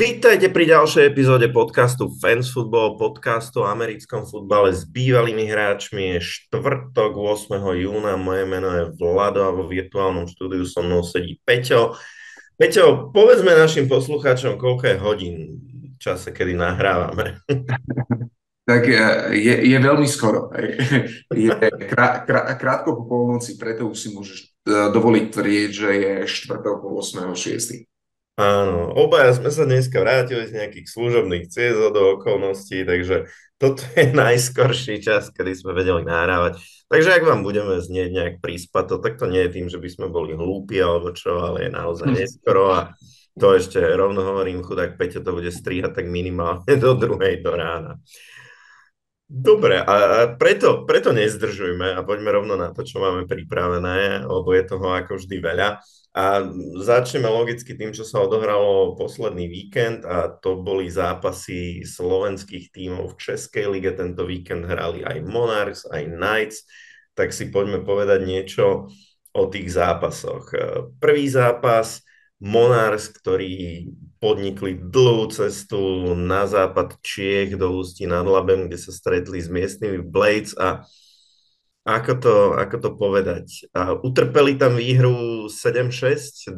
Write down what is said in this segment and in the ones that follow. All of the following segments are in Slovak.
Vítajte pri ďalšej epizóde podcastu Fans Football, podcastu o americkom futbale s bývalými hráčmi. Je štvrtok 8. júna, moje meno je Vlado a vo virtuálnom štúdiu so mnou sedí Peťo. Peťo, povedzme našim poslucháčom, koľko je hodín v čase, kedy nahrávame. Tak je, je veľmi skoro. Je krá, krá, krátko po polnoci, preto už si môžeš e, dovoliť tvrdiť, že je štvrtok po 8.6. Áno, obaja sme sa dneska vrátili z nejakých služobných ciest do okolností, takže toto je najskorší čas, kedy sme vedeli nahrávať. Takže ak vám budeme znieť nejak príspato, tak to nie je tým, že by sme boli hlúpi alebo čo, ale je naozaj hm. neskoro a to ešte rovno hovorím, chudák Peťo to bude strihať tak minimálne do druhej do rána. Dobre, a preto, preto nezdržujme a poďme rovno na to, čo máme pripravené, lebo je toho ako vždy veľa. A začneme logicky tým, čo sa odohralo posledný víkend a to boli zápasy slovenských tímov v Českej lige. Tento víkend hrali aj Monarchs, aj Knights. Tak si poďme povedať niečo o tých zápasoch. Prvý zápas Monarchs, ktorí podnikli dlhú cestu na západ Čiech do Ústí nad Labem, kde sa stretli s miestnymi Blades a ako to, ako to povedať? A utrpeli tam výhru 7-6?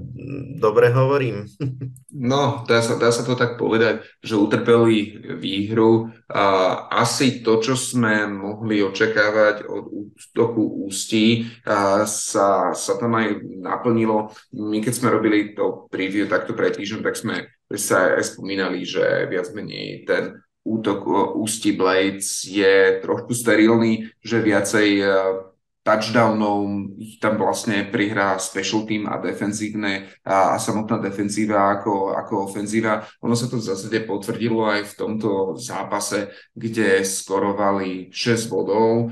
Dobre hovorím? No, dá sa, dá sa to tak povedať, že utrpeli výhru. A asi to, čo sme mohli očakávať od útoku Ústí, a sa, sa tam aj naplnilo. My keď sme robili to preview takto pred týždňom, tak sme sa aj spomínali, že viac menej ten útok Ústi Blades je trošku sterilný, že viacej e, touchdownov tam vlastne prihrá special team a defenzívne a, a samotná defenzíva ako, ako ofenzíva. Ono sa to v zásade potvrdilo aj v tomto zápase, kde skorovali 6 bodov.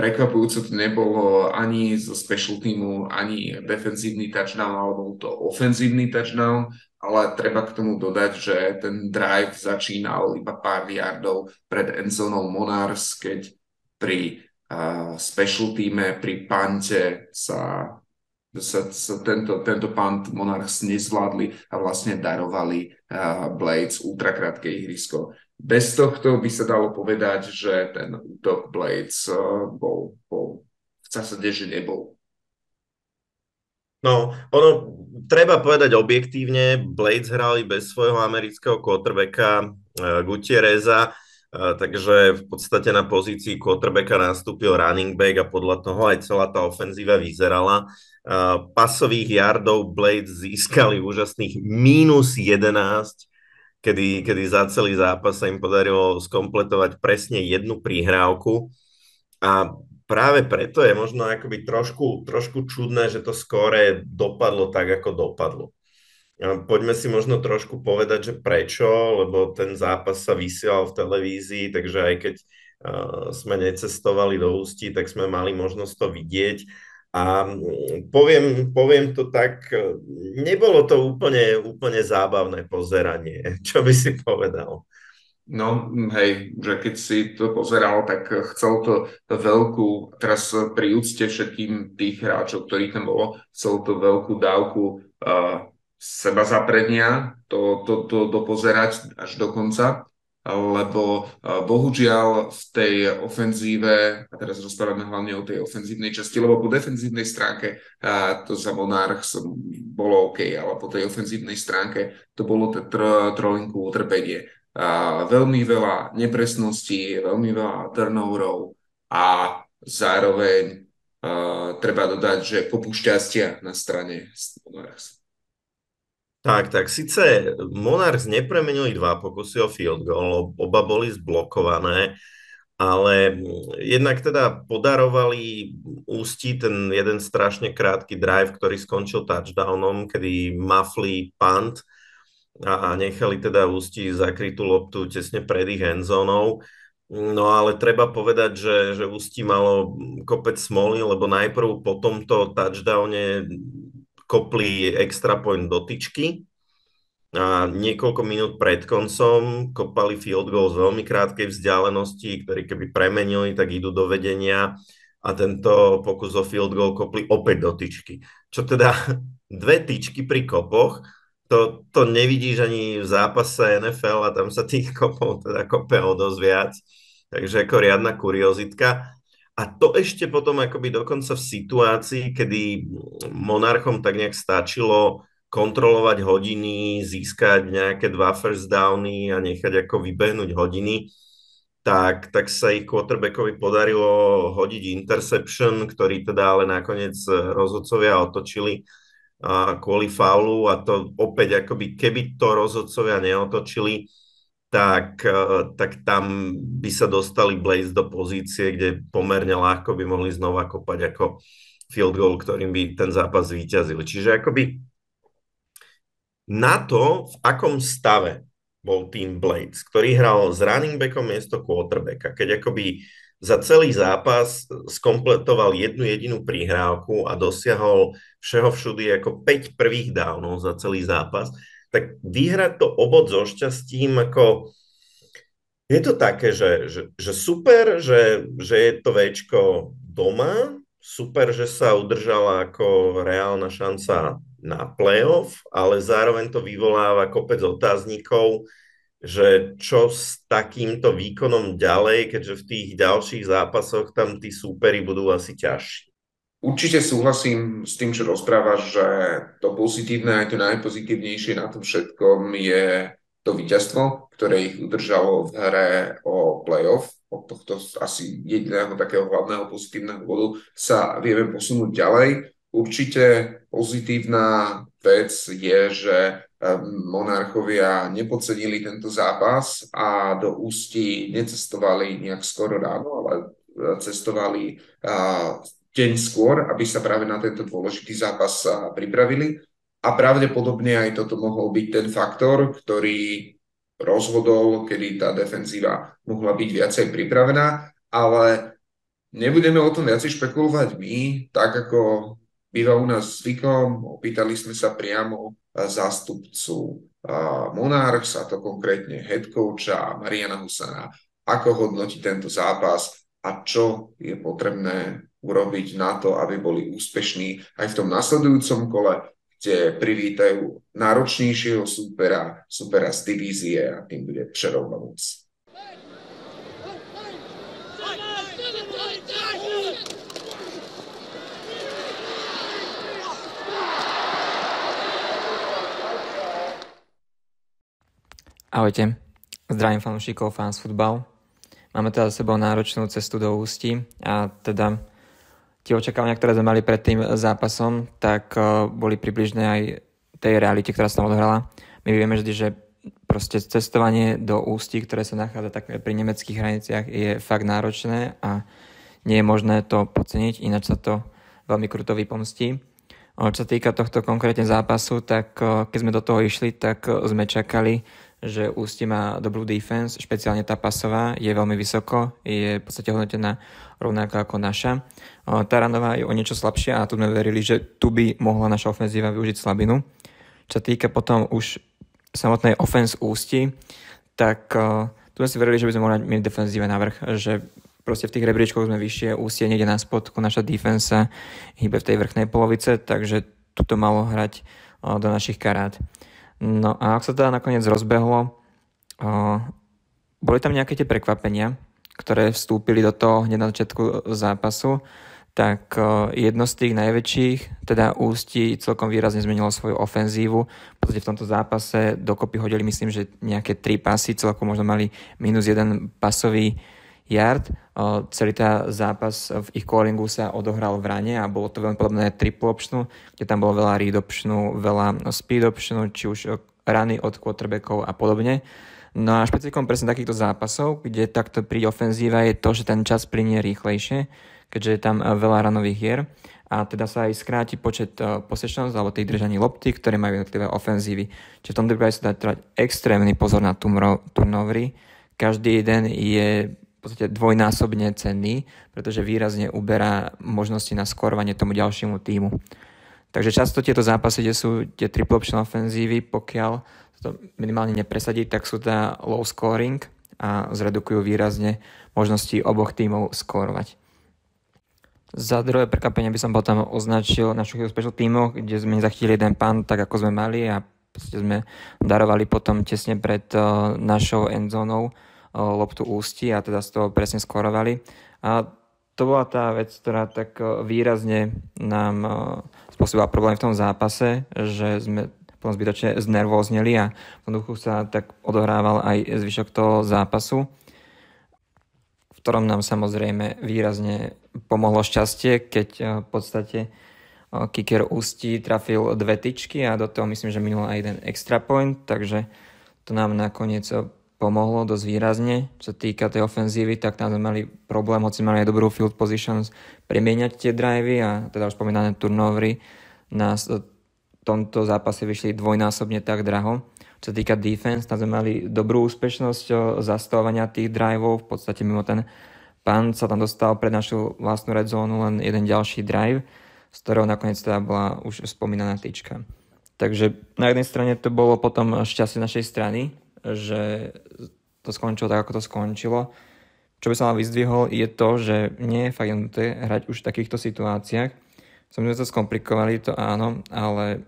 Prekvapujúco to nebolo ani zo special teamu, ani defenzívny touchdown, alebo to ofenzívny touchdown ale treba k tomu dodať, že ten drive začínal iba pár yardov pred endzónou Monars, keď pri uh, special týme, pri pante sa, sa, sa tento, tento pant Monars nezvládli a vlastne darovali uh, Blades ultrakrátke ihrisko. Bez tohto by sa dalo povedať, že ten útok Blades uh, bol, bol v zásade, že nebol No, ono, treba povedať objektívne, Blades hrali bez svojho amerického quarterbacka uh, Gutierreza, uh, takže v podstate na pozícii quarterbacka nastúpil running back a podľa toho aj celá tá ofenzíva vyzerala. Pasových yardov Blades získali úžasných minus 11, kedy, kedy za celý zápas sa im podarilo skompletovať presne jednu prihrávku. A práve preto je možno akoby trošku, trošku čudné, že to skóre dopadlo tak, ako dopadlo. Poďme si možno trošku povedať, že prečo, lebo ten zápas sa vysielal v televízii, takže aj keď sme necestovali do Ústí, tak sme mali možnosť to vidieť. A poviem, poviem to tak, nebolo to úplne, úplne zábavné pozeranie. Čo by si povedal? No, hej, že keď si to pozeral, tak chcel to veľkú, teraz pri úcte všetkým tých hráčov, ktorých tam bolo, chcel to veľkú dávku uh, seba zaprenia, to, to, to dopozerať až do konca, lebo uh, bohužiaľ v tej ofenzíve, a teraz rozprávame hlavne o tej ofenzívnej časti, lebo po defenzívnej stránke uh, to za Monarchs bolo OK, ale po tej ofenzívnej stránke to bolo to tr- trolinku utrpenie a veľmi veľa nepresností, veľmi veľa turnoverov a zároveň uh, treba dodať, že kopu šťastia na strane Monarchs. Tak, tak, síce Monarchs nepremenili dva pokusy o field goal, oba boli zblokované, ale jednak teda podarovali ústi ten jeden strašne krátky drive, ktorý skončil touchdownom, kedy mafli punt, a nechali teda Ústi zakrytú loptu tesne pred ich endzónou. No ale treba povedať, že, že Ústi malo kopec smoly, lebo najprv po tomto touchdowne kopli extra point do tyčky a niekoľko minút pred koncom kopali field goal z veľmi krátkej vzdialenosti, ktorí keby premenili, tak idú do vedenia a tento pokus o field goal kopli opäť do tyčky. Čo teda dve tyčky pri kopoch, to, to nevidíš ani v zápase NFL a tam sa tých kopov teda kope o dosť viac. Takže ako riadna kuriozitka. A to ešte potom akoby dokonca v situácii, kedy monarchom tak nejak stačilo kontrolovať hodiny, získať nejaké dva first downy a nechať ako vybehnúť hodiny, tak, tak sa ich quarterbackovi podarilo hodiť interception, ktorý teda ale nakoniec rozhodcovia otočili kvôli faulu a to opäť akoby, keby to rozhodcovia neotočili, tak, e, tak tam by sa dostali Blaze do pozície, kde pomerne ľahko by mohli znova kopať ako field goal, ktorým by ten zápas vyťazili. Čiže akoby na to, v akom stave bol tým Blades, ktorý hral s running backom miesto quarterbacka, keď akoby za celý zápas skompletoval jednu jedinú prihrávku a dosiahol všeho všudy ako 5 prvých downov za celý zápas, tak vyhrať to obod so šťastím, ako je to také, že, že, že super, že, že je to Včko doma, super, že sa udržala ako reálna šanca na playoff, ale zároveň to vyvoláva kopec otáznikov, že čo s takýmto výkonom ďalej, keďže v tých ďalších zápasoch tam tí súperi budú asi ťažší. Určite súhlasím s tým, čo rozprávaš, že to pozitívne aj to najpozitívnejšie na tom všetkom je to víťazstvo, ktoré ich udržalo v hre o playoff. Od tohto asi jediného takého hlavného pozitívneho bodu sa vieme posunúť ďalej. Určite pozitívna vec je, že monarchovia nepodcenili tento zápas a do Ústí necestovali nejak skoro ráno, ale cestovali deň skôr, aby sa práve na tento dôležitý zápas pripravili. A pravdepodobne aj toto mohol byť ten faktor, ktorý rozhodol, kedy tá defenzíva mohla byť viacej pripravená, ale nebudeme o tom viacej špekulovať my, tak ako býva u nás zvykom, opýtali sme sa priamo zástupcu Monarchs, a to konkrétne head coacha Mariana Husana, ako hodnotí tento zápas a čo je potrebné urobiť na to, aby boli úspešní aj v tom nasledujúcom kole, kde privítajú náročnejšieho súpera, súpera z divízie a tým bude Přerov Ahojte, zdravím fanúšikov Fans Football. Máme teda za sebou náročnú cestu do Ústí a teda tie očakávania, ktoré sme mali pred tým zápasom, tak uh, boli približne aj tej realite, ktorá sa tam odohrala. My vieme vždy, že proste cestovanie do Ústí, ktoré sa nachádza tak pri nemeckých hraniciach, je fakt náročné a nie je možné to podceniť, ináč sa to veľmi kruto vypomstí. Čo sa týka tohto konkrétne zápasu, tak keď sme do toho išli, tak sme čakali, že Ústi má dobrú defense, špeciálne tá pasová, je veľmi vysoko, je v podstate hodnotená rovnako ako naša. Taranová je o niečo slabšia a tu sme verili, že tu by mohla naša ofenzíva využiť slabinu. Čo týka potom už samotnej offense Ústi, tak tu sme si verili, že by sme mohli mať defenzíve navrh, že proste v tých rebríčkoch sme vyššie, Ústie niekde na spodku, naša defense hýbe v tej vrchnej polovice, takže tu to malo hrať do našich karát. No a ak sa teda nakoniec rozbehlo, boli tam nejaké tie prekvapenia, ktoré vstúpili do toho hneď na začiatku zápasu, tak jedno z tých najväčších, teda Ústí celkom výrazne zmenilo svoju ofenzívu. V podstate v tomto zápase dokopy hodili myslím, že nejaké tri pasy, celkom možno mali minus jeden pasový yard. Celý tá zápas v ich callingu sa odohral v rane a bolo to veľmi podobné triple optionu, kde tam bolo veľa read optionu, veľa speed optionu, či už rany od quarterbackov a podobne. No a špecifikom presne takýchto zápasov, kde takto príde ofenzíva je to, že ten čas plinie rýchlejšie, keďže je tam veľa ranových hier a teda sa aj skráti počet uh, possessions alebo tých držaní lopty, ktoré majú jednotlivé ofenzívy. Čiže v tomto prípade sa dá trvať extrémny pozor na turnovery. Každý jeden je podstate dvojnásobne cenný, pretože výrazne uberá možnosti na skorovanie tomu ďalšiemu týmu. Takže často tieto zápasy, kde sú tie triple option ofenzívy, pokiaľ to minimálne nepresadí, tak sú to low scoring a zredukujú výrazne možnosti oboch tímov skorovať. Za druhé prekvapenie by som potom označil našich special tímoch, kde sme nezachytili jeden pán tak, ako sme mali a sme darovali potom tesne pred našou endzónou loptu ústi a teda z toho presne skorovali. A to bola tá vec, ktorá tak výrazne nám spôsobila problém v tom zápase, že sme potom zbytočne znervózneli a v duchu sa tak odohrával aj zvyšok toho zápasu, v ktorom nám samozrejme výrazne pomohlo šťastie, keď v podstate kicker Ústí trafil dve tyčky a do toho myslím, že minul aj jeden extra point, takže to nám nakoniec pomohlo dosť výrazne. Čo sa týka tej ofenzívy, tak tam sme mali problém, hoci mali aj dobrú field positions, premieňať tie drivey a teda už spomínané turnovery v tomto zápase vyšli dvojnásobne tak draho. Čo sa týka defense, tam sme mali dobrú úspešnosť zastavovania tých drivov, v podstate mimo ten pán sa tam dostal pred našu vlastnú red zónu len jeden ďalší drive, z ktorého nakoniec teda bola už spomínaná tyčka. Takže na jednej strane to bolo potom šťastie našej strany, že to skončilo tak, ako to skončilo. Čo by som vám vyzdvihol, je to, že nie je fakt jednoduché hrať už v takýchto situáciách. Som sme to skomplikovali, to áno, ale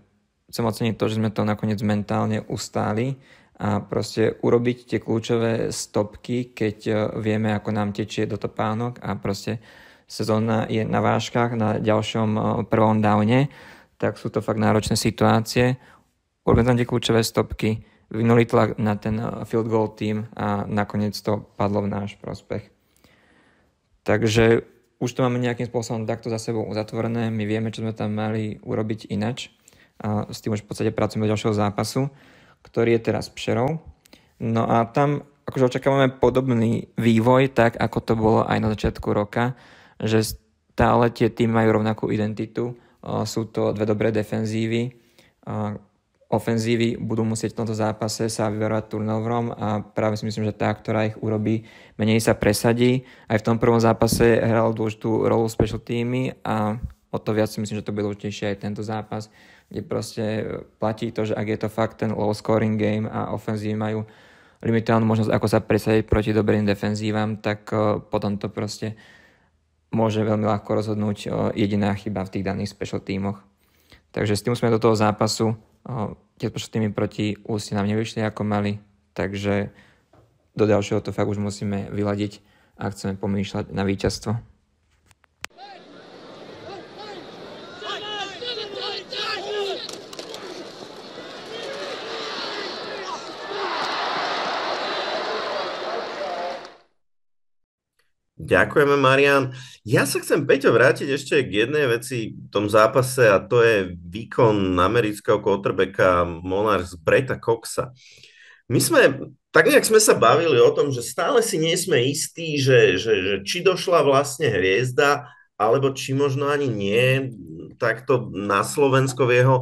chcem oceniť to, že sme to nakoniec mentálne ustáli a proste urobiť tie kľúčové stopky, keď e, vieme, ako nám tečie do topánok a proste sezóna je na váškach na ďalšom e, prvom downe, tak sú to fakt náročné situácie. Urobím tam tie kľúčové stopky, vynuli tlak na ten eh, field goal team a nakoniec to padlo v náš prospech. Takže už to máme nejakým spôsobom takto za sebou uzatvorené, my vieme, čo sme tam mali urobiť inač a s tým už v podstate pracujeme do ďalšieho zápasu, ktorý je teraz Pšerov. No a tam akože očakávame podobný vývoj, tak ako to bolo aj na začiatku roka, že stále tie tým majú rovnakú identitu, sú to dve dobré defenzívy, ofenzívy budú musieť v tomto zápase sa vyverovať turnoverom a práve si myslím, že tá, ktorá ich urobí, menej sa presadí. Aj v tom prvom zápase hral dôležitú rolu special týmy a o to viac si myslím, že to bude dôležitejšie aj tento zápas, kde proste platí to, že ak je to fakt ten low scoring game a ofenzívy majú limitovanú možnosť, ako sa presadiť proti dobrým defenzívam, tak eh, potom to proste môže veľmi ľahko rozhodnúť eh, jediná chyba v tých daných special tímoch. Takže s tým sme do toho zápasu tie tými proti Ústi nám nevyšli ako mali, takže do ďalšieho to fakt už musíme vyladiť a chceme pomýšľať na víťazstvo. Ďakujeme, Marian. Ja sa chcem, Peťo, vrátiť ešte k jednej veci v tom zápase a to je výkon amerického quarterbacka Monarchs Breta Coxa. My sme, tak nejak sme sa bavili o tom, že stále si nie sme istí, že, že, že či došla vlastne hviezda, alebo či možno ani nie, takto na Slovensko v jeho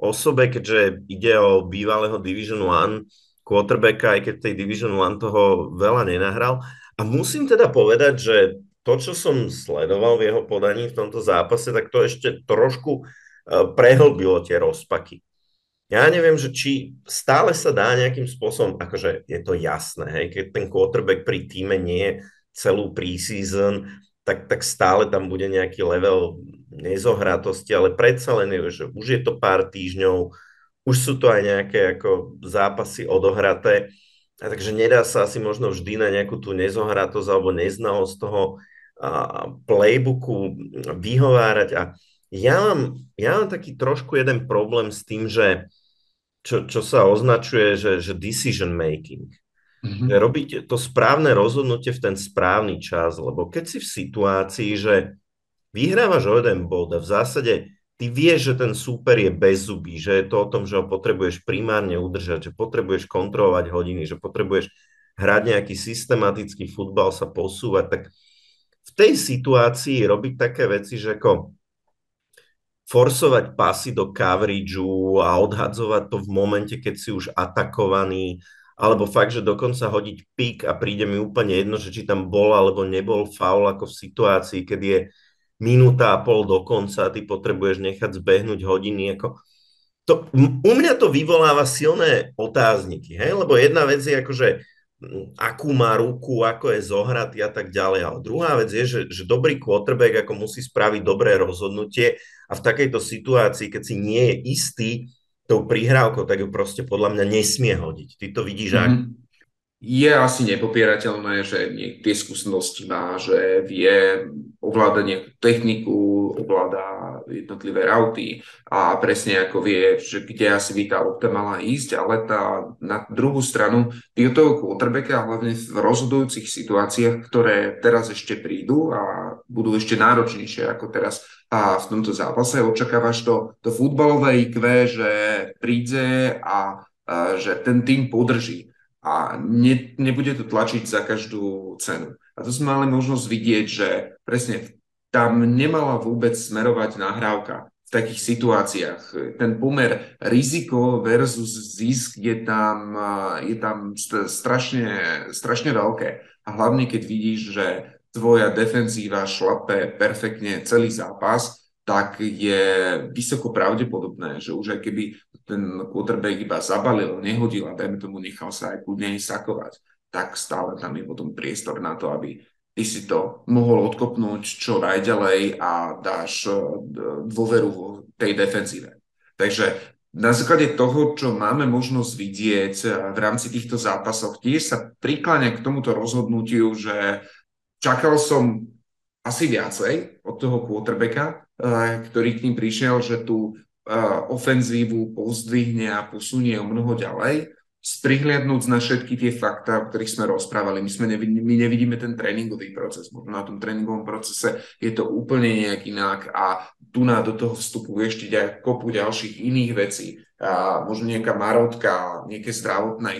osobe, keďže ide o bývalého Division 1 quarterbacka, aj keď tej Division 1 toho veľa nenahral. A musím teda povedať, že to, čo som sledoval v jeho podaní v tomto zápase, tak to ešte trošku e, prehlbilo tie rozpaky. Ja neviem, že či stále sa dá nejakým spôsobom, akože je to jasné, hej, keď ten quarterback pri týme nie je celú preseason, tak, tak stále tam bude nejaký level nezohratosti, ale predsa len je, že už je to pár týždňov, už sú to aj nejaké ako zápasy odohraté a takže nedá sa asi možno vždy na nejakú tú nezohratosť alebo neznalosť toho playbooku vyhovárať. A ja mám, ja mám taký trošku jeden problém s tým, že čo, čo sa označuje, že, že decision making. Mm-hmm. Že robiť to správne rozhodnutie v ten správny čas, lebo keď si v situácii, že vyhrávaš o jeden bod a v zásade ty vieš, že ten súper je bez zuby, že je to o tom, že ho potrebuješ primárne udržať, že potrebuješ kontrolovať hodiny, že potrebuješ hrať nejaký systematický futbal, sa posúvať, tak tej situácii robiť také veci, že ako forsovať pasy do coverageu a odhadzovať to v momente, keď si už atakovaný, alebo fakt, že dokonca hodiť pik a príde mi úplne jedno, že či tam bol alebo nebol faul ako v situácii, keď je minúta a pol do konca, ty potrebuješ nechať zbehnúť hodiny. Ako... To, u mňa to vyvoláva silné otázniky, hej? lebo jedna vec je akože akú má ruku, ako je zohratý a tak ďalej. Ale druhá vec je, že, že dobrý quarterback ako musí spraviť dobré rozhodnutie a v takejto situácii, keď si nie je istý, tou prihrávkou, tak ju proste podľa mňa nesmie hodiť. Ty to vidíš mm-hmm. ak? Je asi nepopierateľné, že tie skúsenosti má, že vie ovláda nejakú techniku, ovláda jednotlivé rauty a presne ako vie, že kde asi by tá lopta mala ísť, ale tá, na druhú stranu toho quarterbacka, hlavne v rozhodujúcich situáciách, ktoré teraz ešte prídu a budú ešte náročnejšie ako teraz a v tomto zápase, očakávaš to, to futbalové IQ, že príde a, a že ten tým podrží a ne, nebude to tlačiť za každú cenu. A to sme mali možnosť vidieť, že presne tam nemala vôbec smerovať nahrávka v takých situáciách. Ten pomer riziko versus zisk je tam, je tam strašne, strašne veľké. A hlavne, keď vidíš, že tvoja defenzíva šlape perfektne celý zápas, tak je vysoko pravdepodobné, že už aj keby ten quarterback iba zabalil, nehodil a dajme tomu nechal sa aj kľudne sakovať, tak stále tam je potom priestor na to, aby ty si to mohol odkopnúť čo najďalej a dáš e, dôveru v tej defenzíve. Takže na základe toho, čo máme možnosť vidieť e, v rámci týchto zápasov, tiež sa prikláňa k tomuto rozhodnutiu, že čakal som asi viacej od toho quarterbacka, eh, ktorý k ním prišiel, že tú eh, ofenzívu pozdvihne a posunie o mnoho ďalej, sprihliadnúť na všetky tie fakta, o ktorých sme rozprávali. My, sme nevidíme, my nevidíme ten tréningový proces. Možno na tom tréningovom procese je to úplne nejak inak a tu na do toho vstupuje ešte aj kopu ďalších iných vecí. A možno nejaká marotka, nejaké zdravotné,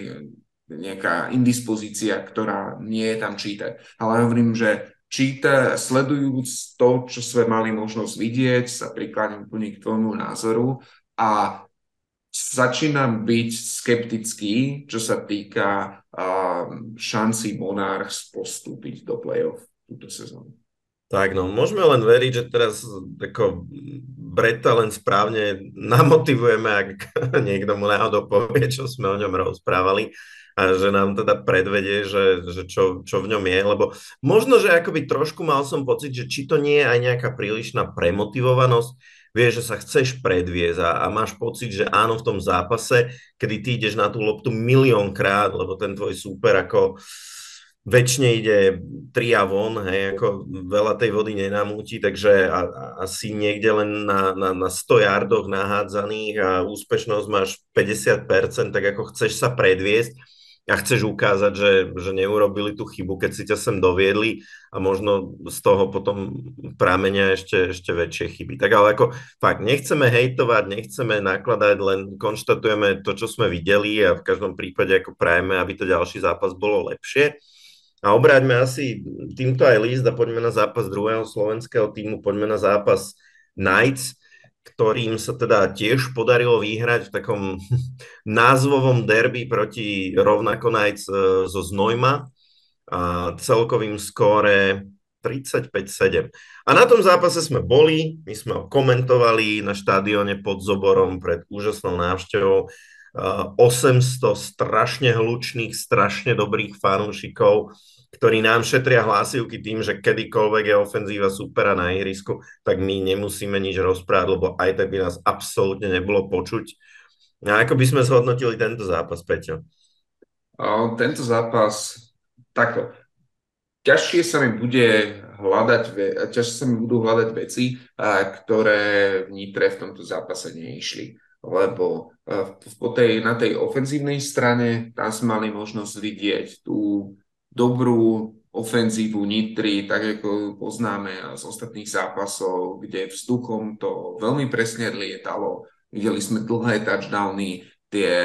nejaká indispozícia, ktorá nie je tam čítať. Ale hovorím, že číta, sledujúc to, čo sme mali možnosť vidieť, sa prikláňam úplne k tvojmu názoru a začínam byť skeptický, čo sa týka šanci Monarchs postúpiť do play-off túto sezónu. Tak no, môžeme len veriť, že teraz ako Breta len správne namotivujeme, ak niekto mu náhodou povie, čo sme o ňom rozprávali a že nám teda predvedie, že, že čo, čo v ňom je, lebo možno, že akoby trošku mal som pocit, že či to nie je aj nejaká prílišná premotivovanosť, vieš, že sa chceš predviesť a, a máš pocit, že áno v tom zápase, kedy ty ideš na tú loptu miliónkrát, lebo ten tvoj súper ako väčšine ide tri a von, hej, ako veľa tej vody nenamúti, takže a, a, asi niekde len na, na, na 100 yardoch nahádzaných a úspešnosť máš 50%, tak ako chceš sa predviesť, a chceš ukázať, že, že neurobili tú chybu, keď si ťa sem doviedli a možno z toho potom prámenia ešte, ešte väčšie chyby. Tak ale ako fakt, nechceme hejtovať, nechceme nakladať, len konštatujeme to, čo sme videli a v každom prípade ako prajeme, aby to ďalší zápas bolo lepšie. A obráťme asi týmto aj list a poďme na zápas druhého slovenského týmu, poďme na zápas Knights ktorým sa teda tiež podarilo vyhrať v takom názvovom derby proti rovnako Knights e, zo Znojma a celkovým skóre 35-7. A na tom zápase sme boli, my sme ho komentovali na štádione pod Zoborom pred úžasnou návštevou. 800 strašne hlučných, strašne dobrých fanúšikov ktorí nám šetria hlasivky tým, že kedykoľvek je ofenzíva supera na ihrisku, tak my nemusíme nič rozprávať, lebo aj tak by nás absolútne nebolo počuť. A ako by sme zhodnotili tento zápas, Peťo? O, tento zápas, takto. Ťažšie sa mi bude hľadať, ťažšie sa mi budú hľadať veci, ktoré v Nitre v tomto zápase neišli lebo po tej, na tej ofenzívnej strane tam sme mali možnosť vidieť tú dobrú ofenzívu Nitry, tak ako poznáme z ostatných zápasov, kde vzduchom to veľmi presne lietalo. Videli sme dlhé touchdowny, tie,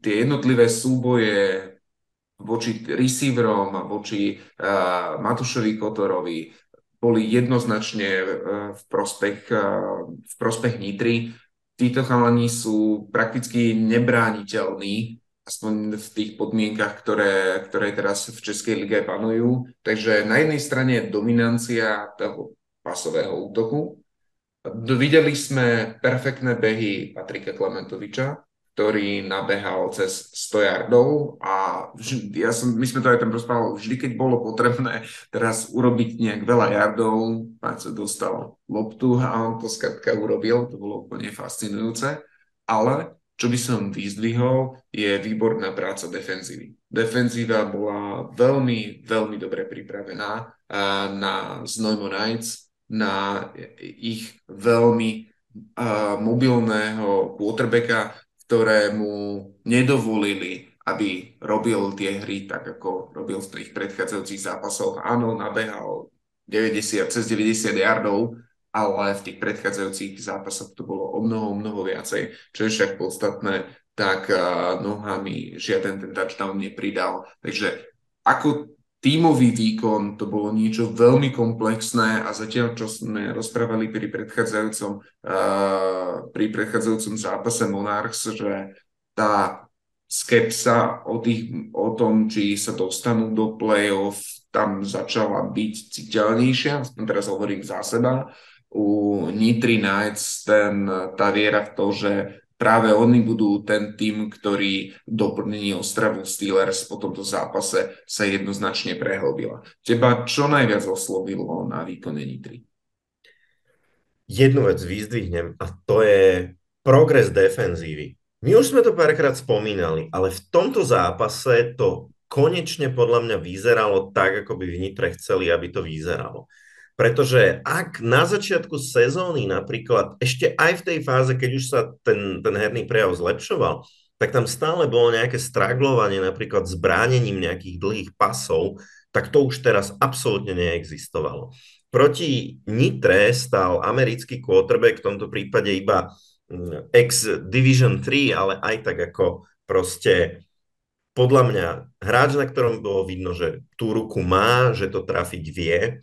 tie jednotlivé súboje voči receiverom voči uh, Matušovi Kotorovi boli jednoznačne uh, v, prospech, uh, v prospech Nitry. Títo chalani sú prakticky nebrániteľní aspoň v tých podmienkach, ktoré, ktoré teraz v Českej lige panujú. Takže na jednej strane dominancia toho pasového útoku. Videli sme perfektné behy Patrika Klementoviča, ktorý nabehal cez 100 yardov a vždy, ja som, my sme to aj tam rozprávali, vždy keď bolo potrebné teraz urobiť nejak veľa yardov, sa dostal loptu a on to skratka urobil, to bolo úplne fascinujúce. ale čo by som vyzdvihol, je výborná práca defenzívy. Defenzíva bola veľmi, veľmi dobre pripravená na Znojmo Knights, na ich veľmi mobilného quarterbacka, ktorému nedovolili, aby robil tie hry tak, ako robil v tých predchádzajúcich zápasoch. Áno, nabehal 90, cez 90 yardov, ale v tých predchádzajúcich zápasoch to bolo o mnoho, mnoho viacej. Čo je však podstatné, tak nohami žiaden ten touchdown nepridal. Takže ako tímový výkon to bolo niečo veľmi komplexné a zatiaľ, čo sme rozprávali pri predchádzajúcom, uh, pri predchádzajúcom zápase Monarchs, že tá skepsa o, tých, o tom, či sa dostanú do play-off, tam začala byť citeľnejšia, teraz hovorím za seba, u Nitry Knights ten, tá viera v to, že práve oni budú ten tým, ktorý doplnení Ostravu Steelers po tomto zápase sa jednoznačne prehlbila. Teba čo najviac oslovilo na výkone Nitry? Jednu vec vyzdvihnem a to je progres defenzívy. My už sme to párkrát spomínali, ale v tomto zápase to konečne podľa mňa vyzeralo tak, ako by v Nitre chceli, aby to vyzeralo. Pretože ak na začiatku sezóny napríklad, ešte aj v tej fáze, keď už sa ten, ten herný prejav zlepšoval, tak tam stále bolo nejaké straglovanie napríklad s bránením nejakých dlhých pasov, tak to už teraz absolútne neexistovalo. Proti Nitre stal americký quarterback, v tomto prípade iba mm, ex Division 3, ale aj tak ako proste podľa mňa hráč, na ktorom bolo vidno, že tú ruku má, že to trafiť vie,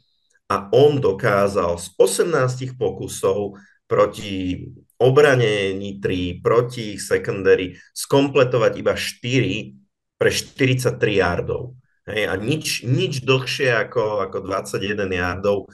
a on dokázal z 18 pokusov proti obrane Nitry, proti ich secondary, skompletovať iba 4 pre 43 yardov. Hej, a nič, nič dlhšie ako, ako 21 yardov.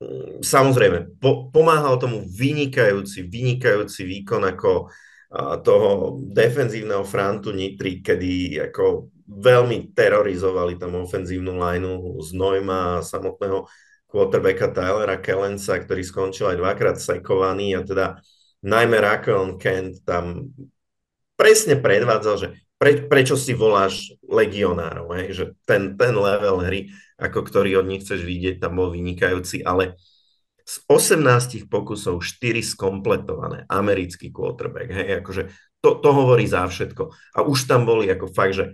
Mm, samozrejme, po, pomáhal tomu vynikajúci, vynikajúci výkon ako a, toho defenzívneho frontu Nitry, kedy ako veľmi terorizovali tam ofenzívnu lineu z Nojma samotného quarterbacka Tylera Kellensa, ktorý skončil aj dvakrát sekovaný a teda najmä Raquel Kent tam presne predvádzal, že pre, prečo si voláš legionárov, hej? že ten, ten level hry, ako ktorý od nich chceš vidieť, tam bol vynikajúci, ale z 18 pokusov 4 skompletované, americký quarterback, hej, akože to, to hovorí za všetko. A už tam boli ako fakt, že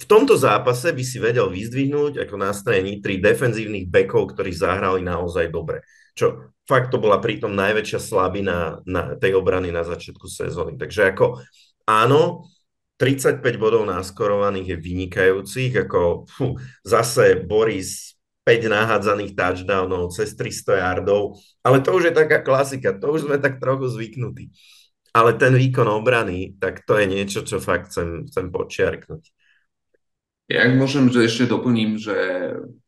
v tomto zápase by si vedel vyzdvihnúť ako na strane tri defenzívnych bekov, ktorí zahrali naozaj dobre. Čo fakt to bola pritom najväčšia slabina na tej obrany na začiatku sezóny. Takže ako áno, 35 bodov naskorovaných je vynikajúcich, ako fú, zase Boris 5 nahádzaných touchdownov, cez 300 yardov, ale to už je taká klasika, to už sme tak trochu zvyknutí. Ale ten výkon obrany, tak to je niečo, čo fakt chcem, chcem počiarknúť. Ja môžem, že ešte doplním, že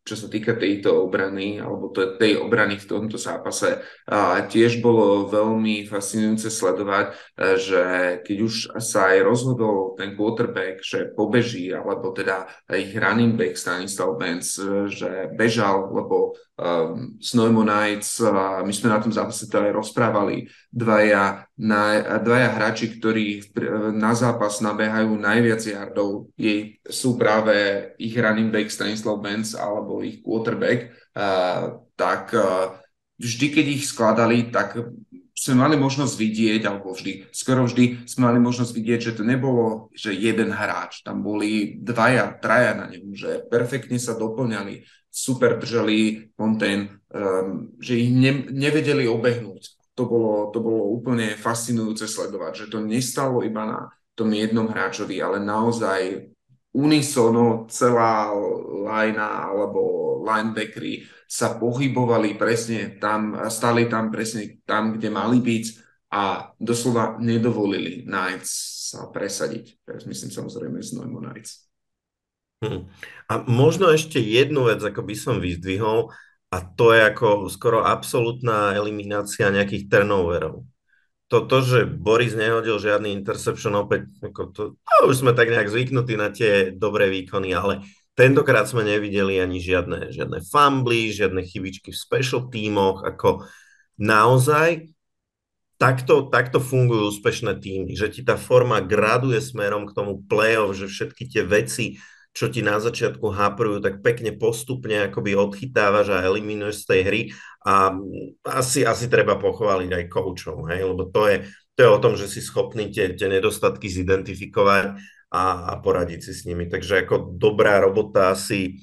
čo sa týka tejto obrany, alebo tej obrany v tomto zápase, a tiež bolo veľmi fascinujúce sledovať, že keď už sa aj rozhodol ten quarterback, že pobeží, alebo teda ich running back Stanislav Benz, že bežal, lebo um, Snowmo Knights, uh, my sme na tom zápase to aj rozprávali, dvaja, na, dvaja hráči, ktorí na zápas nabehajú najviac yardov, je, sú práve ich running back Stanislav Benz alebo alebo ich quarterback, uh, tak uh, vždy, keď ich skladali, tak sme mali možnosť vidieť, alebo vždy, skoro vždy sme mali možnosť vidieť, že to nebolo, že jeden hráč, tam boli dvaja, traja na ňom, že perfektne sa doplňali, super držali kontent, um, že ich ne, nevedeli obehnúť. To bolo, to bolo úplne fascinujúce sledovať, že to nestalo iba na tom jednom hráčovi, ale naozaj unisono celá linea alebo linebackery sa pohybovali presne tam, stali tam presne tam, kde mali byť a doslova nedovolili Knights sa presadiť. Teraz myslím samozrejme z Neumo Knights. Hm. A možno ešte jednu vec, ako by som vyzdvihol, a to je ako skoro absolútna eliminácia nejakých turnoverov to, to, že Boris nehodil žiadny interception, opäť ako to, no, už sme tak nejak zvyknutí na tie dobré výkony, ale tentokrát sme nevideli ani žiadne, žiadne fumbly, žiadne chybičky v special tímoch, ako naozaj takto, takto fungujú úspešné týmy, že ti tá forma graduje smerom k tomu play-off, že všetky tie veci, čo ti na začiatku haprujú, tak pekne postupne akoby odchytávaš a eliminuješ z tej hry a asi, asi treba pochváliť aj koučov, hej, lebo to je, to je o tom, že si schopný tie, tie nedostatky zidentifikovať a, a poradiť si s nimi. Takže ako dobrá robota asi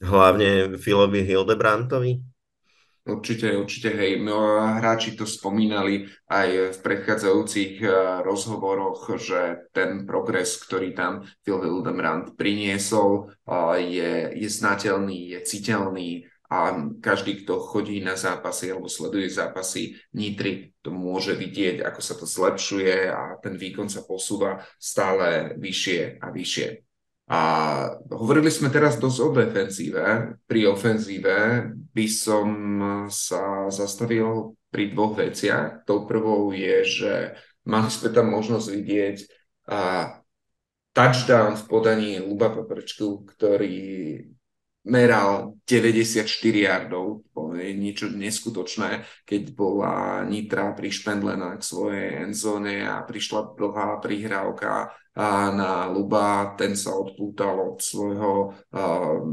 hlavne Filovi Hildebrantovi. Určite, určite, hej. No, hráči to spomínali aj v predchádzajúcich eh, rozhovoroch, že ten progres, ktorý tam Phil Hildebrand priniesol, eh, je, je znateľný, je citeľný a každý, kto chodí na zápasy alebo sleduje zápasy Nitry, to môže vidieť, ako sa to zlepšuje a ten výkon sa posúva stále vyššie a vyššie. A hovorili sme teraz dosť o defenzíve. Pri ofenzíve by som sa zastavil pri dvoch veciach. Tou prvou je, že mali sme tam možnosť vidieť a touchdown v podaní Luba Peprčku, ktorý meral 94 yardov, to je niečo neskutočné, keď bola Nitra prišpendlená k svojej endzone a prišla dlhá prihrávka na Luba, ten sa odpútal od svojho uh,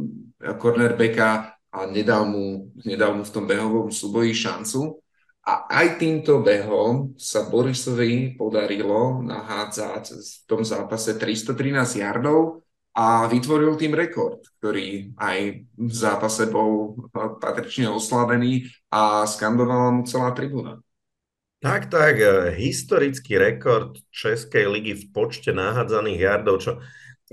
cornerbacka a nedal mu, nedal mu v tom behovom súboji šancu. A aj týmto behom sa Borisovi podarilo nahádzať v tom zápase 313 yardov a vytvoril tým rekord, ktorý aj v zápase bol patrične oslavený a skandovala mu celá tribúna. Tak, tak, e, historický rekord Českej ligy v počte nahádzaných jardov, čo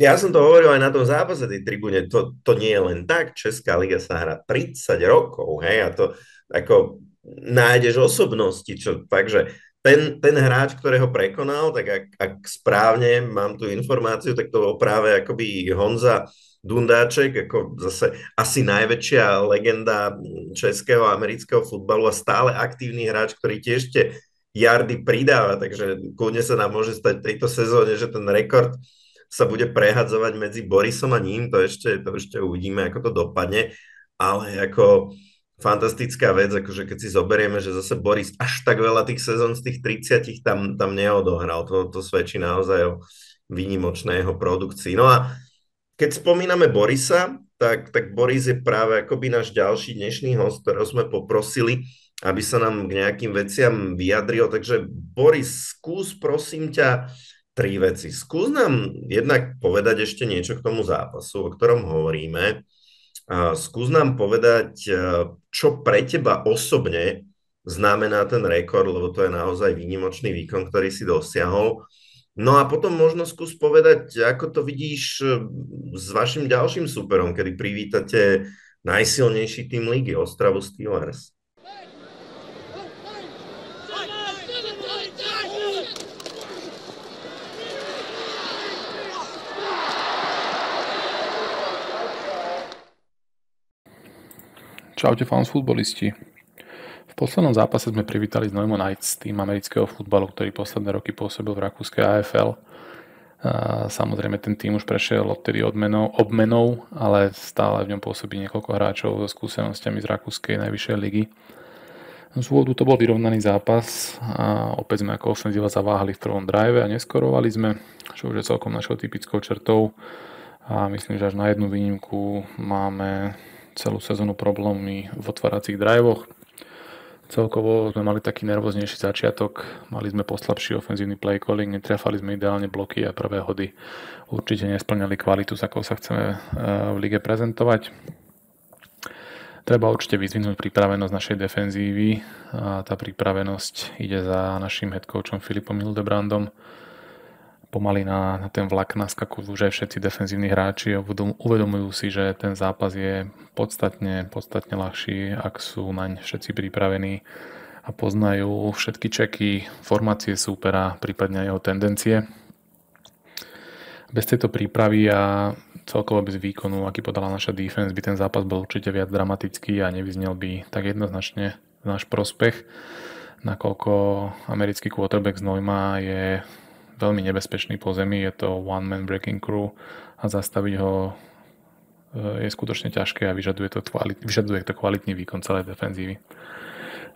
ja som to hovoril aj na tom zápase tej tribúne, to, to nie je len tak, Česká liga sa hrá 30 rokov, hej, a to ako nájdeš osobnosti, čo takže ten, ten hráč, ktorého prekonal, tak ak, ak správne mám tú informáciu, tak to bol práve akoby Honza Dundáček, ako zase asi najväčšia legenda českého a amerického futbalu a stále aktívny hráč, ktorý tiež tie jardy pridáva, takže kľudne sa nám môže stať v tejto sezóne, že ten rekord sa bude prehadzovať medzi Borisom a ním, to ešte, to ešte uvidíme, ako to dopadne, ale ako fantastická vec, akože keď si zoberieme, že zase Boris až tak veľa tých sezón z tých 30 tam, tam neodohral, to, to svedčí naozaj o výnimočnej jeho produkcii. No a keď spomíname Borisa, tak, tak Boris je práve akoby náš ďalší dnešný host, ktorého sme poprosili, aby sa nám k nejakým veciam vyjadril. Takže Boris, skús prosím ťa tri veci. Skús nám jednak povedať ešte niečo k tomu zápasu, o ktorom hovoríme. Skús nám povedať, e, čo pre teba osobne znamená ten rekord, lebo to je naozaj výnimočný výkon, ktorý si dosiahol. No a potom možno skús povedať, ako to vidíš eh, s vašim ďalším superom, kedy privítate najsilnejší tým ligy, Ostravu Steelers. Čaute fans futbolisti. V poslednom zápase sme privítali z Neumann Knights, tým amerického futbalu, ktorý posledné roky pôsobil v rakúskej AFL. A samozrejme ten tým už prešiel odtedy odmenou, obmenou, ale stále v ňom pôsobí niekoľko hráčov so skúsenostiami z rakúskej najvyššej ligy. Z úvodu to bol vyrovnaný zápas a opäť sme ako ofenzíva zaváhali v prvom drive a neskorovali sme, čo už je celkom našou typickou črtou. A myslím, že až na jednu výnimku máme celú sezónu problémy v otváracích drivoch, Celkovo sme mali taký nervóznejší začiatok, mali sme poslabší ofenzívny play calling, netrafali sme ideálne bloky a prvé hody určite nesplňali kvalitu, s akou sa chceme eh, v lige prezentovať. Treba určite vyzvinúť pripravenosť našej defenzívy a tá pripravenosť ide za našim headcoachom Filipom Hildebrandom, pomaly na, na ten vlak naskakujú už aj všetci defenzívni hráči uvedomujú si, že ten zápas je podstatne, podstatne ľahší, ak sú naň všetci pripravení a poznajú všetky čeky, formácie súpera, prípadne jeho tendencie. Bez tejto prípravy a celkovo bez výkonu, aký podala naša defense, by ten zápas bol určite viac dramatický a nevyznel by tak jednoznačne náš prospech, nakoľko americký quarterback z Neuma je veľmi nebezpečný po zemi, je to one-man breaking crew a zastaviť ho e, je skutočne ťažké a vyžaduje to, kvalit, vyžaduje to kvalitný výkon celej defenzívy.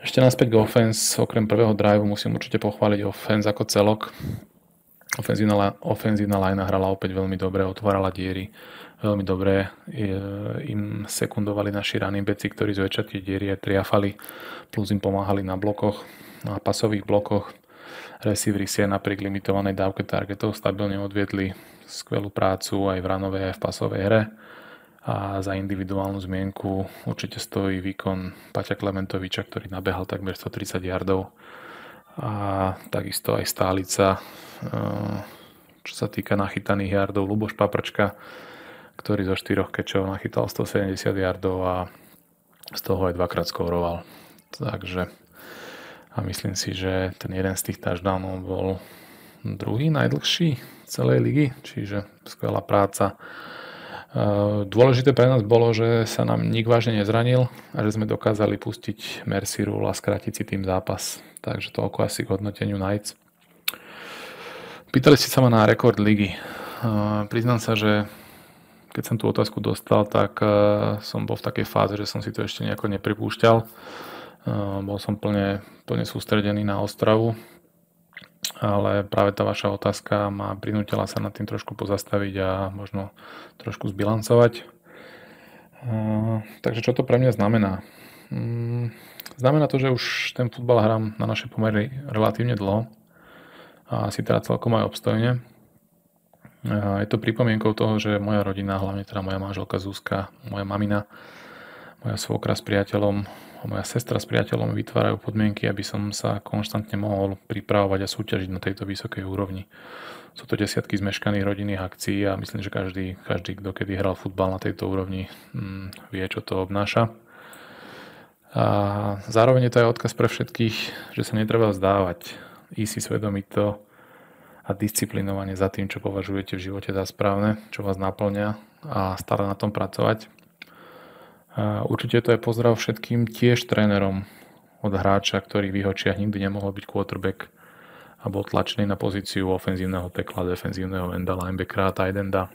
Ešte naspäť k offense, okrem prvého drive musím určite pochváliť offense ako celok. Ofenzívna, ofenzívna linea hrala opäť veľmi dobre, otvárala diery veľmi dobre. Im sekundovali naši running beci, ktorí zväčša tie diery aj triafali, plus im pomáhali na blokoch, na pasových blokoch. Receivery si aj napriek limitovanej dávke targetov stabilne odviedli skvelú prácu aj v ranovej, aj v pasovej hre a za individuálnu zmienku určite stojí výkon Paťa Klementoviča, ktorý nabehal takmer 130 yardov a takisto aj stálica, eh, čo sa týka nachytaných yardov, Luboš Paprčka, ktorý zo 4 kečov nachytal 170 yardov a z toho aj dvakrát skóroval. Takže a myslím si, že ten jeden z tých touchdownov bol druhý najdlhší celej ligy, čiže skvelá práca Eh, dôležité pre nás bolo, že sa nám nik vážne nezranil a že sme dokázali pustiť Mercy Rule a skrátiť si tým zápas. Takže toľko asi k hodnoteniu Knights. Pýtali ste sa ma na rekord ligy. Eh, priznám sa, že keď som tú otázku dostal, tak eh, som bol v takej fáze, že som si to ešte nejako nepripúšťal. Bol som plne, plne sústredený na Ostravu ale práve tá vaša otázka ma prinútila sa nad tým trošku pozastaviť a možno trošku zbilancovať. Takže čo to pre mňa znamená? Mm, znamená to, že už ten futbal hrám na naše pomery relatívne dlho a asi teda celkom aj obstojne. Je to pripomienkou toho, že moja rodina, hlavne teda moja manželka Zuzka, moja mamina, moja svokra s priateľom moja sestra s priateľom vytvárajú podmienky, aby som sa konštantne mohol pripravovať a súťažiť na tejto vysokej úrovni. Sú to desiatky zmeškaných rodinných akcií a myslím, že každý, každý kto kedy hral futbal na tejto úrovni, hm, vie, čo to obnáša. A zároveň je to aj odkaz pre všetkých, že sa netreba vzdávať, ísť si to a disciplinovanie za tým, čo považujete v živote za správne, čo vás naplňa a stále na tom pracovať. Určite to je pozdrav všetkým tiež trénerom od hráča, ktorý v jeho nikdy nemohol byť quarterback a bol tlačený na pozíciu ofenzívneho tekla, defenzívneho enda, linebackera a tight enda.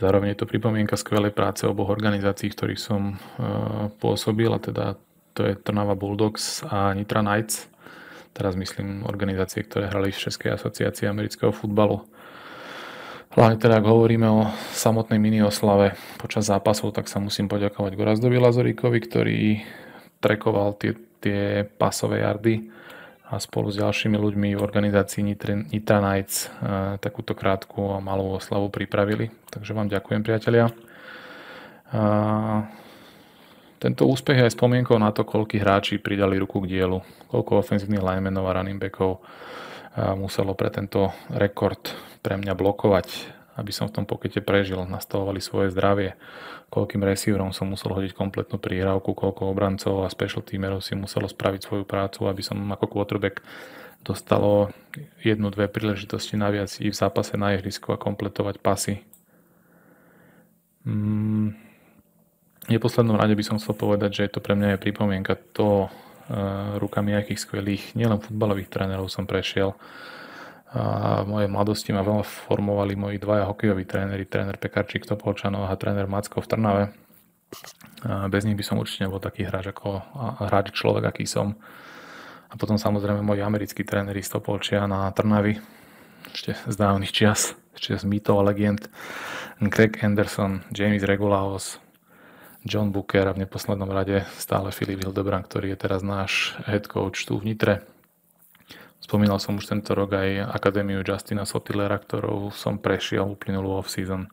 Zároveň je to pripomienka skvelej práce oboch organizácií, v ktorých som e, pôsobil, a teda to je Trnava Bulldogs a Nitra Knights. Teraz myslím organizácie, ktoré hrali v Českej asociácii amerického futbalu. Hlavne teda, ak hovoríme o samotnej mini oslave počas zápasov, tak sa musím poďakovať Gorazdovi Lazoríkovi, ktorý trekoval tie, tie pasové jardy a spolu s ďalšími ľuďmi v organizácii Nitra Nights e, takúto krátku a malú oslavu pripravili. Takže vám ďakujem, priatelia. A tento úspech je aj spomienkou na to, koľkí hráči pridali ruku k dielu, koľko ofenzívnych linemenov a running backov muselo pre tento rekord pre mňa blokovať, aby som v tom pokete prežil, nastavovali svoje zdravie, koľkým receiverom som musel hodiť kompletnú príhrávku, koľko obrancov a special teamerov si muselo spraviť svoju prácu, aby som ako quarterback dostalo jednu, dve príležitosti naviac i v zápase na ihrisku a kompletovať pasy. Mm, neposlednom rade by som chcel povedať, že je to pre mňa je pripomienka toho, rukami akých skvelých, nielen futbalových trénerov som prešiel. A v mladosti ma veľmi formovali moji dvaja hokejoví tréneri, tréner Pekarčík Topolčanov a tréner Macko v Trnave. A bez nich by som určite nebol taký hráč ako hráč človek, aký som. A potom samozrejme moji americkí tréneri z Topolčia na Trnavy, ešte z dávnych čias, ešte z mýtov a legend. Greg Anderson, James Regulaos, John Booker a v neposlednom rade stále Filip Hildebrand, ktorý je teraz náš head coach tu v Nitre. Spomínal som už tento rok aj Akadémiu Justina Sotilera, ktorou som prešiel uplynulú off-season.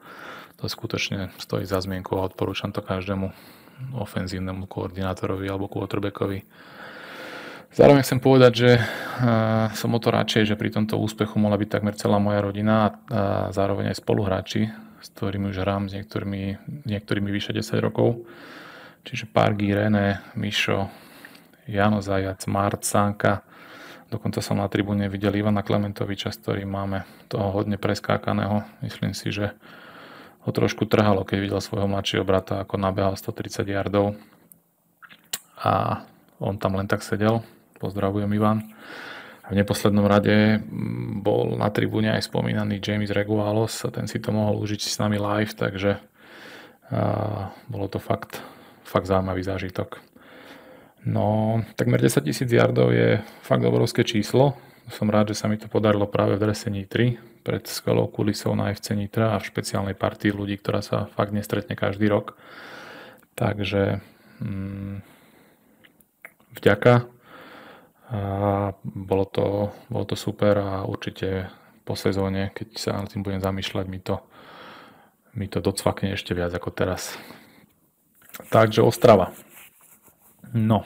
To skutočne stojí za zmienku a odporúčam to každému ofenzívnemu koordinátorovi alebo quarterbackovi. Zároveň chcem povedať, že som o to radšej, že pri tomto úspechu mohla byť takmer celá moja rodina a zároveň aj spoluhráči s ktorými už hrám s niektorými, niektorými vyše 10 rokov. Čiže Pargy, René, Mišo, Jano Zajac, Mart, Sanka. Dokonca som na tribúne videl Ivana Klementoviča, s ktorým máme toho hodne preskákaného. Myslím si, že ho trošku trhalo, keď videl svojho mladšieho brata, ako nabehal 130 yardov. A on tam len tak sedel. Pozdravujem Ivan. V neposlednom rade mm, bol na tribúne aj spomínaný James Regualos a ten si to mohol užiť s nami live, takže bolo to fakt, fakt zaujímavý zážitok. No, takmer 10 tisíc yardov je fakt obrovské číslo. Som rád, že sa mi to podarilo práve v drese Nitry pred skvelou kulisou na FC Nitra a v špeciálnej partii ľudí, ktorá sa fakt nestretne každý rok. Takže mm, vďaka. A bolo to, bolo to super a určite po sezóne, keď sa nad tým budem zamýšľať, mi to, mi to docvakne ešte viac ako teraz. Takže Ostrava. No,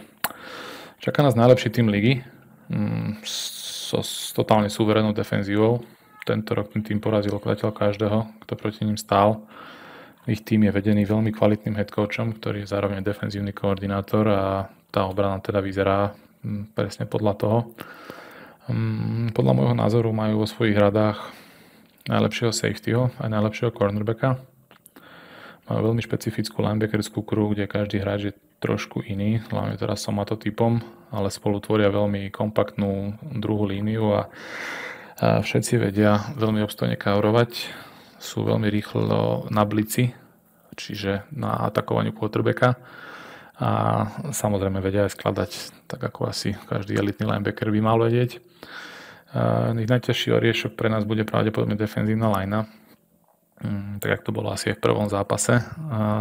čaká nás najlepší tým ligy mm, so, s totálne suverénnou defenzívou. Tento rok tým porazil okladateľ každého, kto proti ním stál. Ich tým je vedený veľmi kvalitným headcoachom, ktorý je zároveň defenzívny koordinátor a tá obrana teda vyzerá mm, presne podľa toho. Mm, podľa môjho názoru majú vo svojich radách najlepšieho safetyho aj najlepšieho cornerbacka. Majú veľmi špecifickú linebackerskú kruh, kde každý hráč je trošku iný, hlavne teraz som typom, ale spolu tvoria veľmi kompaktnú druhú líniu a, a všetci vedia veľmi obstojne kaurovať. Sú veľmi rýchlo na blici, čiže na atakovaní quarterbacka a samozrejme vedia aj skladať, tak ako asi každý elitný linebacker by mal vedieť. Ich najťažší oriešok pre nás bude pravdepodobne defenzívna linea, tak ako to bolo asi v prvom zápase.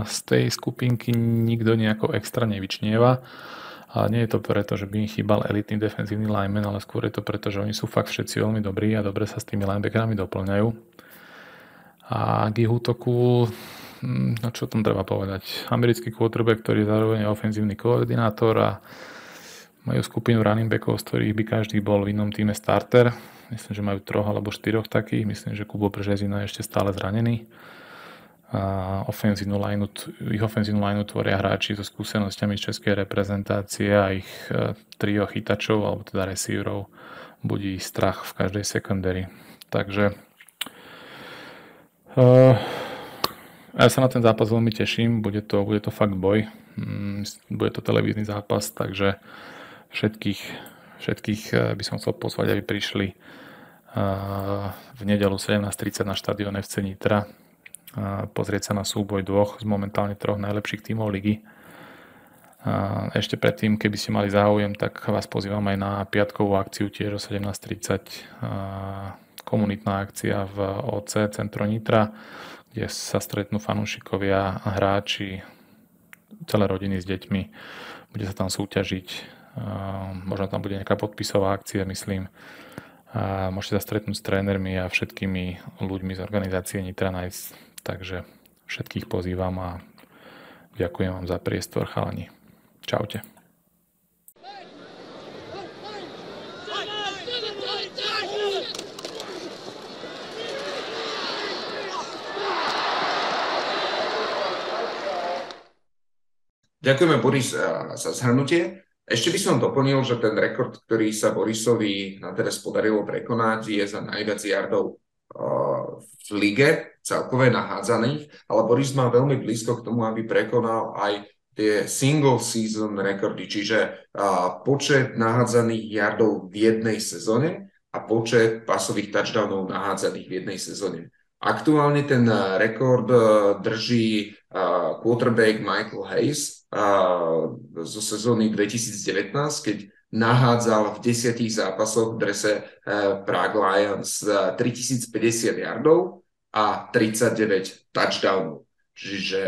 Z tej skupinky nikto nejako extra nevyčnieva. A nie je to preto, že by im chýbal elitný defenzívny lineman, ale skôr je to preto, že oni sú fakt všetci veľmi dobrí a dobre sa s tými linebackerami doplňajú. A k ich útoku Hm, no čo tam treba povedať, americký quarterback, ktorý zároveň je ofenzívny koordinátor a majú skupinu running backov, z ktorých by každý bol v inom týme starter. Myslím, že majú troch alebo štyroch takých. Myslím, že Kubo Bržezina je ešte stále zranený. A ofenzívnu lineu, ich ofenzívnu lineu tvoria hráči so skúsenosťami z českej reprezentácie a ich e, trio chytačov, alebo teda receiverov, budí strach v každej secondary. Takže uh, ja sa na ten zápas veľmi teším, bude to, bude to fakt boj, mm, bude to televízny zápas, takže všetkých, všetkých eh, by som chcel pozvať, aby prišli eh, v nedelu 17.30 na štadión FC Nitra pozrieť sa na súboj dvoch z momentálne troch najlepších tímov ligy. Ešte predtým, keby ste mali záujem, tak vás pozývam aj na piatkovú akciu tiež o 17.30 komunitná akcia v OC Centro Nitra kde sa stretnú fanúšikovia hráči, celé rodiny s deťmi. Bude sa tam súťažiť, možno tam bude nejaká podpisová akcia, myslím. A môžete sa stretnúť s trénermi a všetkými ľuďmi z organizácie Nitra Nice. Takže všetkých pozývam a ďakujem vám za priestor, chalani. Čaute. Ďakujeme Boris za zhrnutie. Ešte by som doplnil, že ten rekord, ktorý sa Borisovi na teraz podarilo prekonať, je za najviac jardov v lige celkové nahádzaných, ale Boris má veľmi blízko k tomu, aby prekonal aj tie single season rekordy, čiže počet nahádzaných jardov v jednej sezóne a počet pasových touchdownov nahádzaných v jednej sezóne. Aktuálne ten rekord drží quarterback Michael Hayes zo sezóny 2019, keď nahádzal v desiatich zápasoch v drese Prague Lions 3050 yardov a 39 touchdownov. Čiže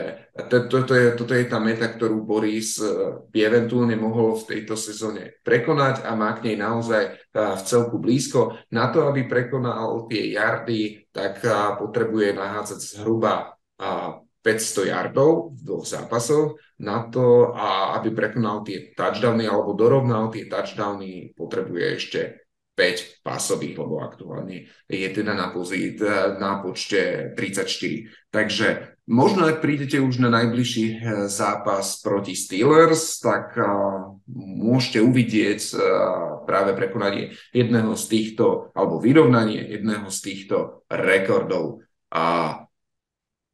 to, to, to je, toto je tá meta, ktorú Boris e, by eventuálne mohol v tejto sezóne prekonať a má k nej naozaj e, v celku blízko. Na to, aby prekonal tie yardy, tak potrebuje nahádzať zhruba 500 yardov v dvoch zápasoch. Na to, a aby prekonal tie touchdowny alebo dorovnal tie touchdowny, potrebuje ešte 5 pasových, lebo aktuálne je teda na, pozit, na počte 34. Takže možno ak prídete už na najbližší eh, zápas proti Steelers, tak uh, môžete uvidieť uh, práve prekonanie jedného z týchto, alebo vyrovnanie jedného z týchto rekordov. A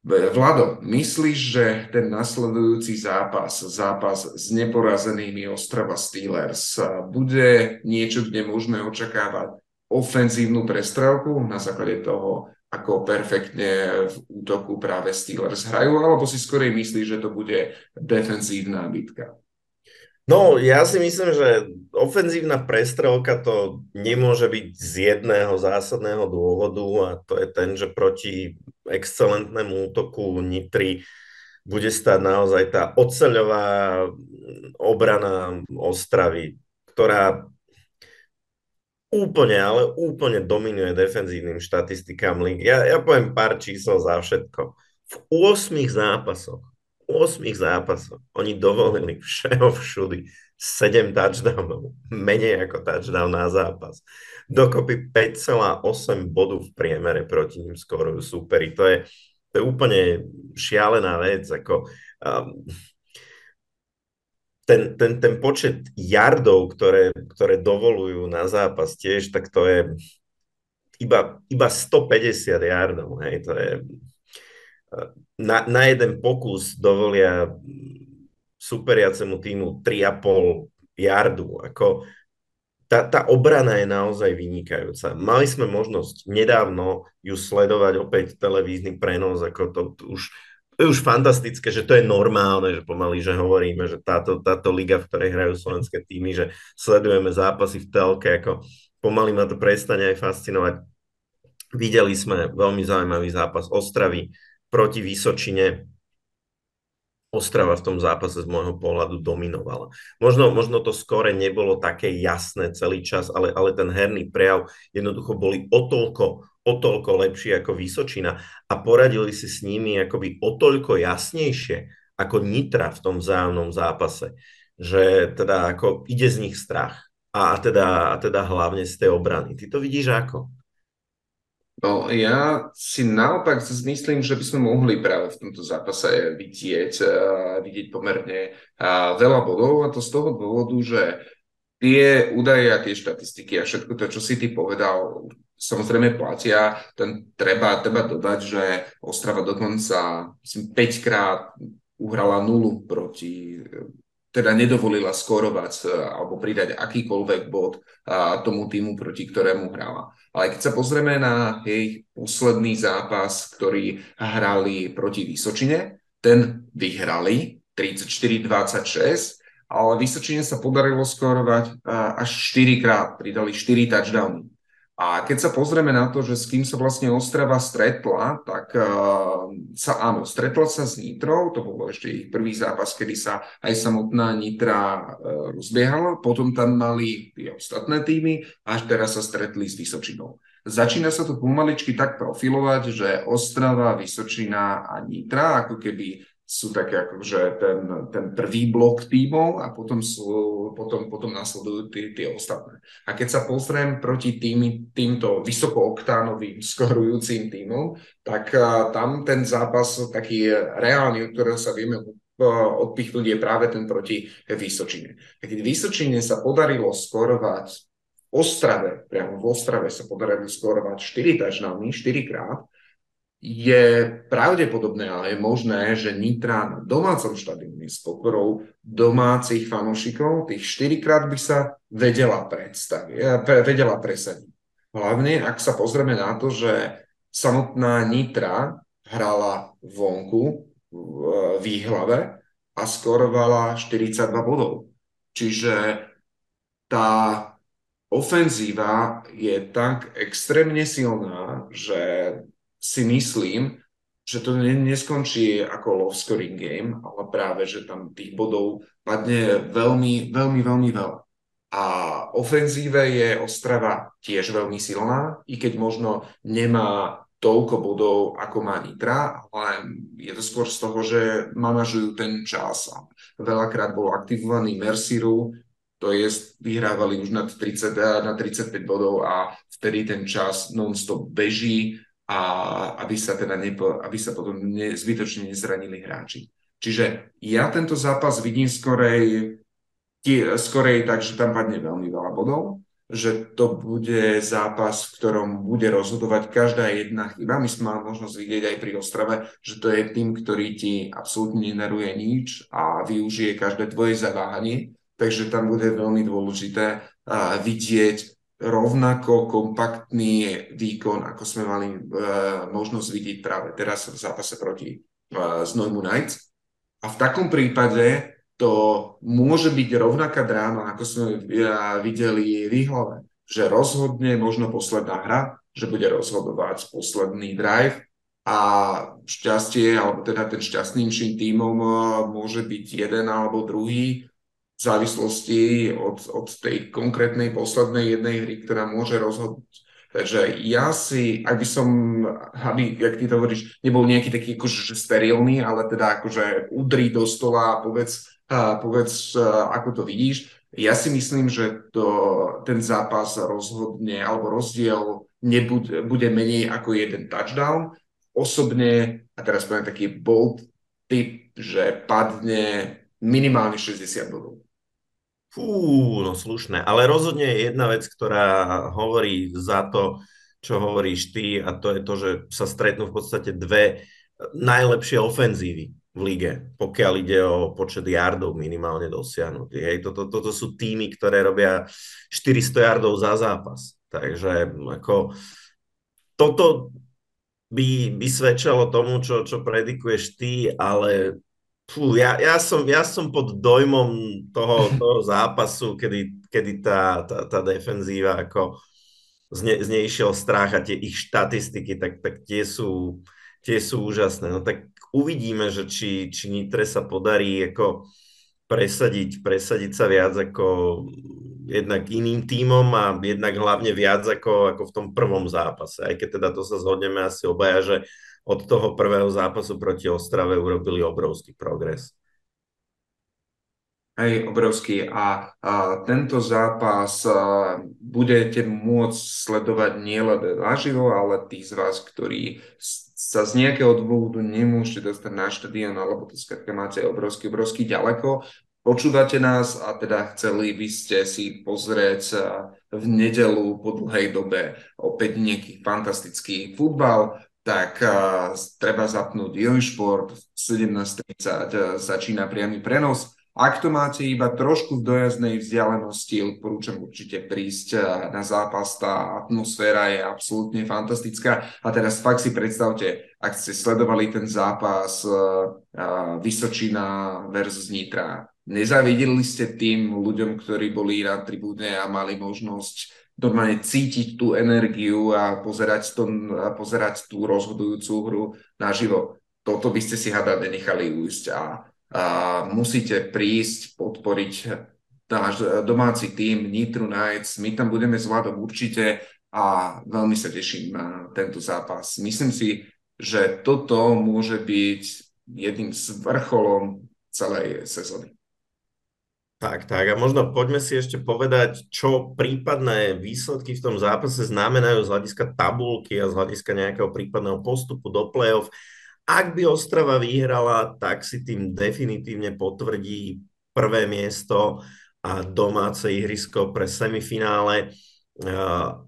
Vlado, myslíš, že ten nasledujúci zápas, zápas s neporazenými Ostrava Steelers, bude niečo, kde môžeme očakávať ofenzívnu prestrelku na základe toho, ako perfektne v útoku práve Steelers hrajú, alebo si skorej myslíš, že to bude defenzívna bitka? No, ja si myslím, že ofenzívna prestrelka to nemôže byť z jedného zásadného dôvodu a to je ten, že proti excelentnému útoku Nitry bude stať naozaj tá oceľová obrana Ostravy, ktorá úplne, ale úplne dominuje defenzívnym štatistikám lígy. Ja, ja poviem pár čísel za všetko. V 8 zápasoch 8 zápasoch oni dovolili všeho všudy 7 touchdownov, menej ako touchdown na zápas. Dokopy 5,8 bodu v priemere proti ním skorujú superi. To je, to je úplne šialená vec. Ako, um, ten, ten, ten počet yardov, ktoré, ktoré dovolujú na zápas tiež, tak to je iba, iba 150 yardov. Hej, to je, na, na jeden pokus dovolia superiacemu týmu 3,5 jardu. Ako, tá, tá obrana je naozaj vynikajúca. Mali sme možnosť nedávno ju sledovať opäť televízny prenos, ako to, to už to je už fantastické, že to je normálne, že pomaly, že hovoríme, že táto, táto liga, v ktorej hrajú slovenské týmy, že sledujeme zápasy v telke, ako pomaly ma to prestane aj fascinovať. Videli sme veľmi zaujímavý zápas Ostravy, proti Vysočine Ostrava v tom zápase z môjho pohľadu dominovala. Možno, možno to skore nebolo také jasné celý čas, ale, ale ten herný prejav jednoducho boli o toľko, o toľko lepší ako Vysočina a poradili si s nimi akoby o toľko jasnejšie ako Nitra v tom vzájomnom zápase, že teda ako ide z nich strach a teda, a teda hlavne z tej obrany. Ty to vidíš ako? No ja si naopak myslím, že by sme mohli práve v tomto zápase vidieť, uh, vidieť pomerne uh, veľa bodov a to z toho dôvodu, že tie údaje a tie štatistiky a všetko to, čo si ty povedal, samozrejme platia. Ten, treba, treba dodať, že Ostrava dokonca 5 krát uhrala nulu proti teda nedovolila skorovať e, alebo pridať akýkoľvek bod tomu týmu, proti ktorému hrala. Ale keď sa pozrieme na jej posledný zápas, ktorý hrali proti Vysočine, ten vyhrali 34-26, ale Vysočine sa podarilo skorovať až 4 krát, pridali 4 touchdowny. A keď sa pozrieme na to, že s kým sa vlastne Ostrava stretla, tak uh, sa áno, stretla sa s Nitrou, to bolo ešte ich prvý zápas, kedy sa aj samotná Nitra uh, rozbiehala, potom tam mali tie ostatné týmy, až teraz sa stretli s Vysočinou. Začína sa to pomaličky tak profilovať, že Ostrava, Vysočina a Nitra ako keby sú také akože ten, ten prvý blok tímov a potom, sú, potom, potom nasledujú tie ostatné. A keď sa pozriem proti tým, týmto vysokooktánovým skorujúcim tímom, tak uh, tam ten zápas taký reálny, od ktorého sa vieme odpichnúť, je práve ten proti Vysočine. A keď Vysočine sa podarilo skorovať v Ostrave, priamo v Ostrave sa podarilo skorovať 4 touchdowny, 4 krát, je pravdepodobné, ale je možné, že Nitra na domácom štadióne s podporou domácich fanúšikov tých 4 krát by sa vedela predstaviť, eh, vedela presadiť. Hlavne, ak sa pozrieme na to, že samotná Nitra hrala vonku v výhlave a skorovala 42 bodov. Čiže tá ofenzíva je tak extrémne silná, že si myslím, že to neskončí ako low scoring game, ale práve, že tam tých bodov padne veľmi, veľmi, veľmi veľa. A ofenzíve je Ostrava tiež veľmi silná, i keď možno nemá toľko bodov, ako má Nitra, ale je to skôr z toho, že manažujú ten čas. A veľakrát bol aktivovaný Merciru, to je, vyhrávali už nad 30, na 35 bodov a vtedy ten čas non-stop beží a aby sa teda nepo, aby sa potom ne, zbytočne nezranili hráči. Čiže ja tento zápas vidím skorej, tie, skorej tak, že tam padne veľmi veľa bodov, že to bude zápas, v ktorom bude rozhodovať každá jedna chyba. My sme mali možnosť vidieť aj pri Ostrave, že to je tým, ktorý ti absolútne neneruje nič a využije každé tvoje zaváhanie. Takže tam bude veľmi dôležité vidieť rovnako kompaktný výkon, ako sme mali uh, možnosť vidieť práve teraz v zápase proti uh, Znojmu Knights. A v takom prípade to môže byť rovnaká dráma, ako sme videli v Ihlave, že rozhodne možno posledná hra, že bude rozhodovať posledný drive a šťastie, alebo teda ten šťastnejším tímom môže byť jeden alebo druhý v závislosti od, od tej konkrétnej poslednej jednej hry, ktorá môže rozhodnúť. Takže ja si, ak by som, aby, jak ty to hovoríš, nebol nejaký taký akože sterilný, ale teda akože udri do stola a povedz, povedz, ako to vidíš. Ja si myslím, že to, ten zápas rozhodne, alebo rozdiel nebude, bude menej ako jeden touchdown. Osobne, a teraz poviem taký bold typ, že padne minimálne 60 bodov. Fú, no slušné. Ale rozhodne je jedna vec, ktorá hovorí za to, čo hovoríš ty, a to je to, že sa stretnú v podstate dve najlepšie ofenzívy v lige, pokiaľ ide o počet yardov minimálne dosiahnutých. Hej, toto, toto sú týmy, ktoré robia 400 yardov za zápas. Takže ako toto by, by svedčalo tomu, čo, čo predikuješ ty, ale Fú, ja, ja, som, ja som pod dojmom toho, toho zápasu, kedy, kedy tá, tá, tá defenzíva ako z, ne, strach a tie ich štatistiky, tak, tak tie, sú, tie sú úžasné. No tak uvidíme, že či, či Nitre sa podarí ako presadiť, presadiť sa viac ako jednak iným tímom a jednak hlavne viac ako, ako v tom prvom zápase. Aj keď teda to sa zhodneme asi obaja, že od toho prvého zápasu proti Ostrave urobili obrovský progres. Hej, obrovský. A, a tento zápas a, budete môcť sledovať nielen naživo, ale tí z vás, ktorí sa z nejakého dôvodu nemôžete dostať na štadión, alebo to skrátka máte obrovský, obrovský ďaleko, počúvate nás a teda chceli by ste si pozrieť v nedelu po dlhej dobe opäť nejaký fantastický futbal, tak uh, treba zapnúť Joinšport, 17.30 začína priamy prenos. Ak to máte iba trošku v dojazdnej vzdialenosti, odporúčam určite prísť na zápas, tá atmosféra je absolútne fantastická. A teraz fakt si predstavte, ak ste sledovali ten zápas Vysočina versus Nitra, nezavideli ste tým ľuďom, ktorí boli na tribúne a mali možnosť normálne cítiť tú energiu a pozerať, to, a pozerať tú rozhodujúcu hru naživo. Toto by ste si hada nenechali ujsť a, a musíte prísť, podporiť náš domáci tým Nitru Knights. My tam budeme s Vladom určite a veľmi sa teším na tento zápas. Myslím si, že toto môže byť jedným z vrcholom celej sezóny. Tak, tak. A možno poďme si ešte povedať, čo prípadné výsledky v tom zápase znamenajú z hľadiska tabulky a z hľadiska nejakého prípadného postupu do play-off. Ak by Ostrava vyhrala, tak si tým definitívne potvrdí prvé miesto a domáce ihrisko pre semifinále.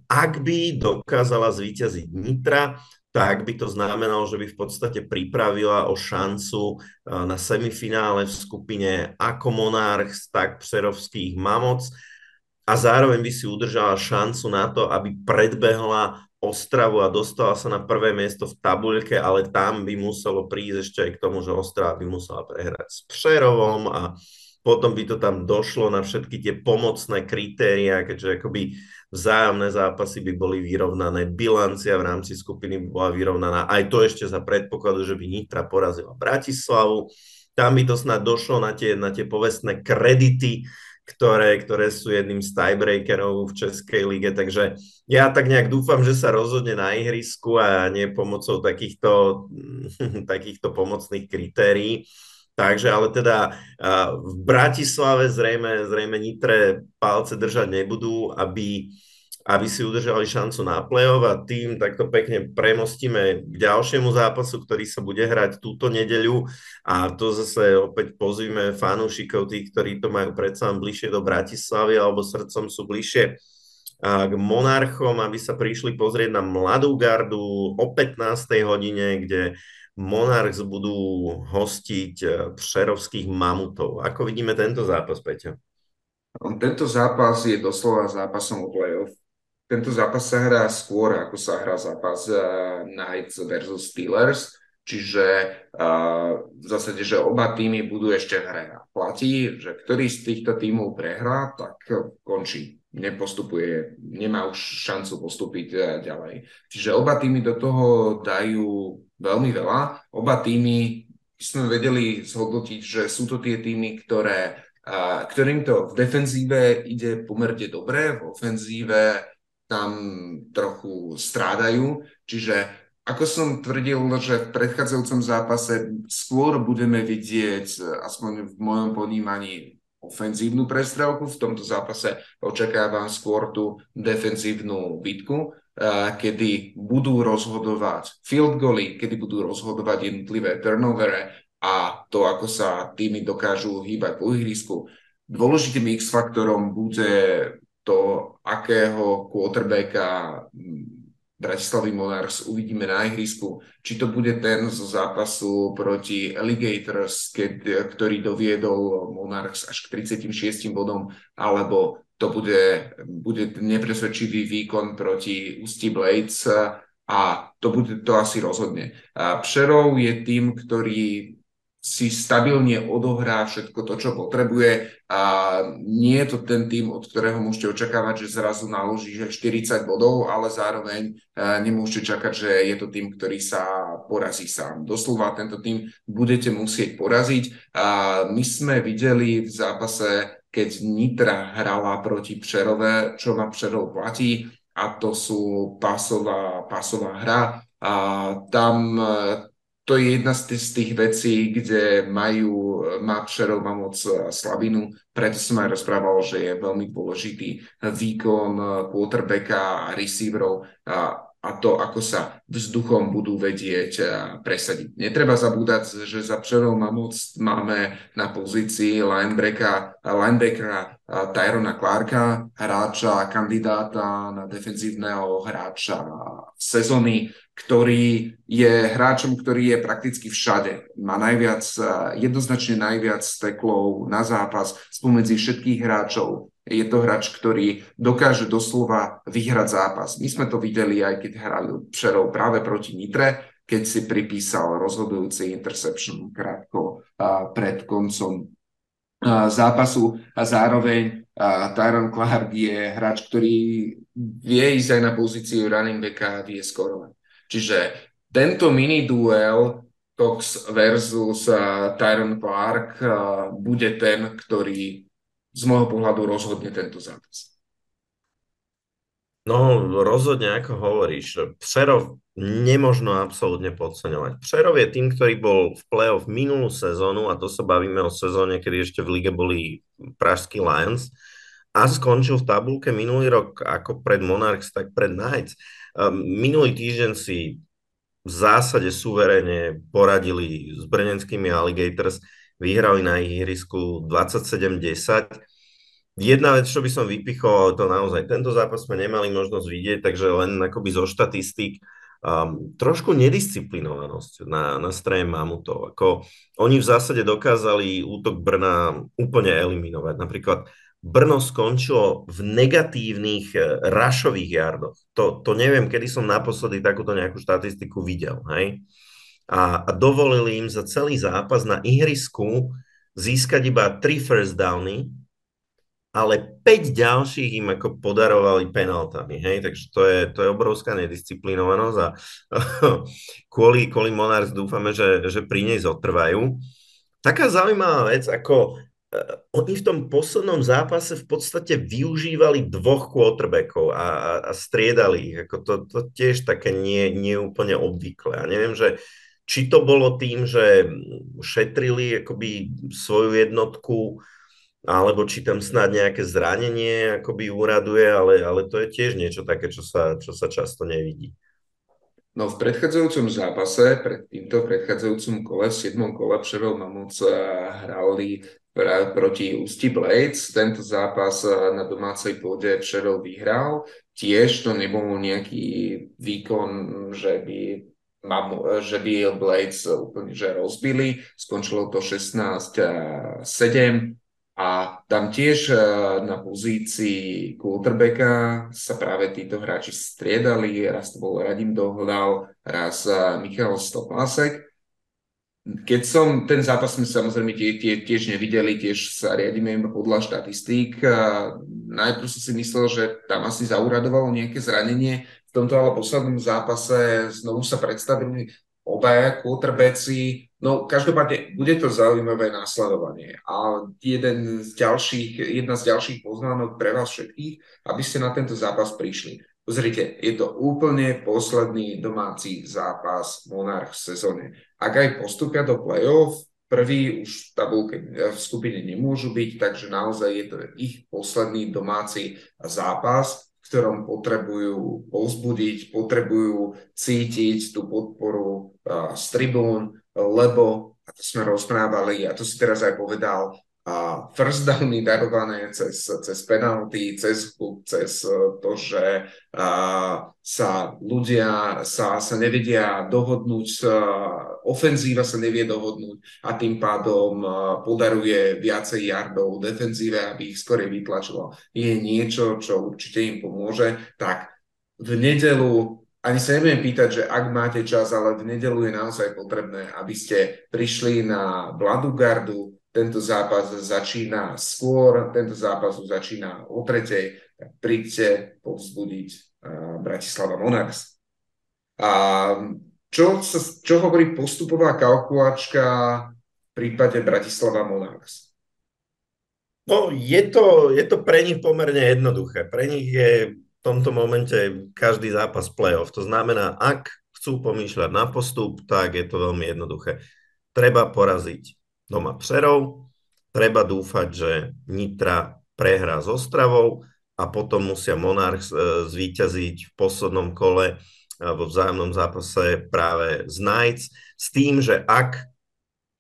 Ak by dokázala zvíťaziť Nitra, tak by to znamenalo, že by v podstate pripravila o šancu eh, na semifinále v skupine ako Monarchs, tak Přerovských Mamoc a zároveň by si udržala šancu na to, aby predbehla Ostravu a dostala sa na prvé miesto v tabuľke, ale tam by muselo prísť ešte aj k tomu, že Ostrava by musela prehrať s Přerovom a potom by to tam došlo na všetky tie pomocné kritéria, keďže akoby vzájomné zápasy by boli vyrovnané, bilancia v rámci skupiny by bola vyrovnaná, aj to ešte za predpokladu, že by Nitra porazila Bratislavu. Tam by to snad došlo na tie, na tie povestné kredity, ktoré, ktoré sú jedným z tiebreakerov v Českej lige, takže ja tak nejak dúfam, že sa rozhodne na ihrisku a nie pomocou takýchto, takýchto pomocných kritérií. Takže ale teda v Bratislave zrejme, zrejme Nitre palce držať nebudú, aby, aby si udržali šancu na play-off a tým takto pekne premostíme k ďalšiemu zápasu, ktorý sa bude hrať túto nedeľu a to zase opäť pozvíme fanúšikov, tých, ktorí to majú predsa bližšie do Bratislavy alebo srdcom sú bližšie k monarchom, aby sa prišli pozrieť na Mladú gardu o 15. hodine, kde Monarchs budú hostiť eh, Přerovských mamutov. Ako vidíme tento zápas, Peťo? Tento zápas je doslova zápasom o playoff. Tento zápas sa hrá skôr, ako sa hrá zápas uh, Knights versus Steelers. Čiže v zásade, že oba týmy budú ešte hrať. A platí, že ktorý z týchto týmov prehrá, tak končí. Nepostupuje, nemá už šancu postúpiť e, ďalej. Čiže oba týmy do toho dajú veľmi veľa. Oba týmy sme vedeli zhodnotiť, že sú to tie týmy, ktoré, ktorým to v defenzíve ide pomerne dobre, v ofenzíve tam trochu strádajú. Čiže ako som tvrdil, že v predchádzajúcom zápase skôr budeme vidieť, aspoň v mojom ponímaní, ofenzívnu prestrelku. V tomto zápase očakávam skôr tú defenzívnu bitku, kedy budú rozhodovať field goally, kedy budú rozhodovať jednotlivé turnovere a to, ako sa týmy dokážu hýbať po ihrisku. Dôležitým X-faktorom bude to, akého quarterbacka Bratislavy Monarchs uvidíme na ihrisku. Či to bude ten zo zápasu proti Alligators, keď, ktorý doviedol Monarchs až k 36 bodom, alebo to bude, bude nepresvedčivý výkon proti Ústí Blades a to, bude, to asi rozhodne. A Přerov je tým, ktorý si stabilne odohrá všetko to, čo potrebuje a nie je to ten tým, od ktorého môžete očakávať, že zrazu naloží že 40 bodov, ale zároveň e, nemôžete čakať, že je to tým, ktorý sa porazí sám. Doslova tento tým budete musieť poraziť a my sme videli v zápase, keď Nitra hrala proti Přerove, čo ma Přerov platí a to sú pasová, pasová hra. A tam to je jedna z tých, vecí, kde majú, Přerov má moc eh, slabinu, preto som aj rozprával, že je veľmi dôležitý výkon eh, quarterbacka a receiverov. A, a to, ako sa vzduchom budú vedieť eh, presadiť. Netreba zabúdať, že za Přerov moc máme na pozícii linebackera, linebackera Tyrona Clarka, hráča, kandidáta na defenzívneho hráča sezóny, ktorý je hráčom, ktorý je prakticky všade. Má najviac, jednoznačne najviac steklov na zápas spomedzi všetkých hráčov. Je to hráč, ktorý dokáže doslova vyhrať zápas. My sme to videli aj keď hrali Přerov práve proti Nitre, keď si pripísal rozhodujúci interception krátko pred koncom zápasu a zároveň Tyron Clark je hráč, ktorý vie ísť aj na pozíciu running backa a vie skorovať. Čiže tento mini duel Cox versus Tyron Clark bude ten, ktorý z môjho pohľadu rozhodne tento zápas. No, rozhodne, ako hovoríš, Přerov nemožno absolútne podceňovať. Přerov je tým, ktorý bol v play-off minulú sezónu, a to sa bavíme o sezóne, kedy ešte v lige boli Pražský Lions, a skončil v tabulke minulý rok ako pred Monarchs, tak pred Knights. Minulý týždeň si v zásade suverene poradili s brnenskými Alligators, vyhrali na ihrisku 27-10. Jedna vec, čo by som vypichol, to naozaj tento zápas sme nemali možnosť vidieť, takže len akoby zo štatistík, um, trošku nedisciplinovanosť na, na strane mamutov. Ako, oni v zásade dokázali útok Brna úplne eliminovať. Napríklad Brno skončilo v negatívnych eh, rašových jardoch. To, to neviem, kedy som naposledy takúto nejakú štatistiku videl. Hej? A, a dovolili im za celý zápas na ihrisku získať iba 3 first downy, ale 5 ďalších im ako podarovali penaltami. Hej? Takže to je, to je obrovská nedisciplinovanosť a kvôli, kvôli Monarchs dúfame, že, že pri nej zotrvajú. Taká zaujímavá vec, ako Eh, oni v tom poslednom zápase v podstate využívali dvoch quarterbackov a, a, a striedali ich. Ako to, to tiež také nie, nie úplne obvyklé. A neviem, že či to bolo tým, že šetrili akoby svoju jednotku, alebo či tam snad nejaké zranenie akoby úraduje, ale, ale to je tiež niečo také, čo sa, čo sa často nevidí. No v predchádzajúcom zápase, pred týmto predchádzajúcom kole, v 7. kole Přerov Mamúc eh, hrali proti Ústi Blades. Tento zápas eh, na domácej pôde Přerov vyhral. Tiež to nebol nejaký výkon, že by mám, že by Blades úplne že rozbili. Skončilo to 16-7 a tam tiež eh, na pozícii quarterbacka sa práve títo hráči striedali. Raz to bol Radim Dohľal, raz Michal Stopásek keď som ten zápas sme samozrejme tie, tie, tiež nevideli, tiež sa riadíme podľa štatistík. Najprv som si myslel, že tam asi zauradovalo nejaké zranenie. Tomto ale poslednom zápase znovu sa predstavili obaja quarterbacki. No každopádne bude to zaujímavé následovanie. A jeden z ďalších, jedna z ďalších poznánok pre vás všetkých, aby ste na tento zápas prišli. Pozrite, je to úplne posledný domáci zápas Monarch v sezóne. Ak aj postupia do play-off, prvý už v tabulke v skupine nemôžu byť, takže naozaj je to ich posledný domáci zápas, v ktorom potrebujú povzbudiť, potrebujú cítiť tú podporu uh, z tribún, lebo, a to sme rozprávali, a to si teraz aj povedal, first downy darované cez, cez penalty, cez klub, cez to, že sa ľudia sa, sa nevedia dohodnúť, ofenzíva sa nevie dohodnúť a tým pádom a, podaruje viacej yardov defenzíve, aby ich skôr vytlačilo. Je niečo, čo určite im pomôže. Tak v nedelu ani sa nebudem pýtať, že ak máte čas, ale v nedelu je naozaj potrebné, aby ste prišli na Bladu gardu, tento zápas začína skôr, tento zápas začína o tretej, tak príďte povzbudiť uh, Bratislava Monarchs. A čo, sa, čo hovorí postupová kalkulačka v prípade Bratislava Monarchs? No, je to, je to pre nich pomerne jednoduché. Pre nich je v tomto momente každý zápas playoff. To znamená, ak chcú pomýšľať na postup, tak je to veľmi jednoduché. Treba poraziť doma Přerov. Treba dúfať, že Nitra prehrá s Ostravou a potom musia Monarchs e, zvíťaziť v poslednom kole e, vo vzájomnom zápase práve z Knights s tým, že ak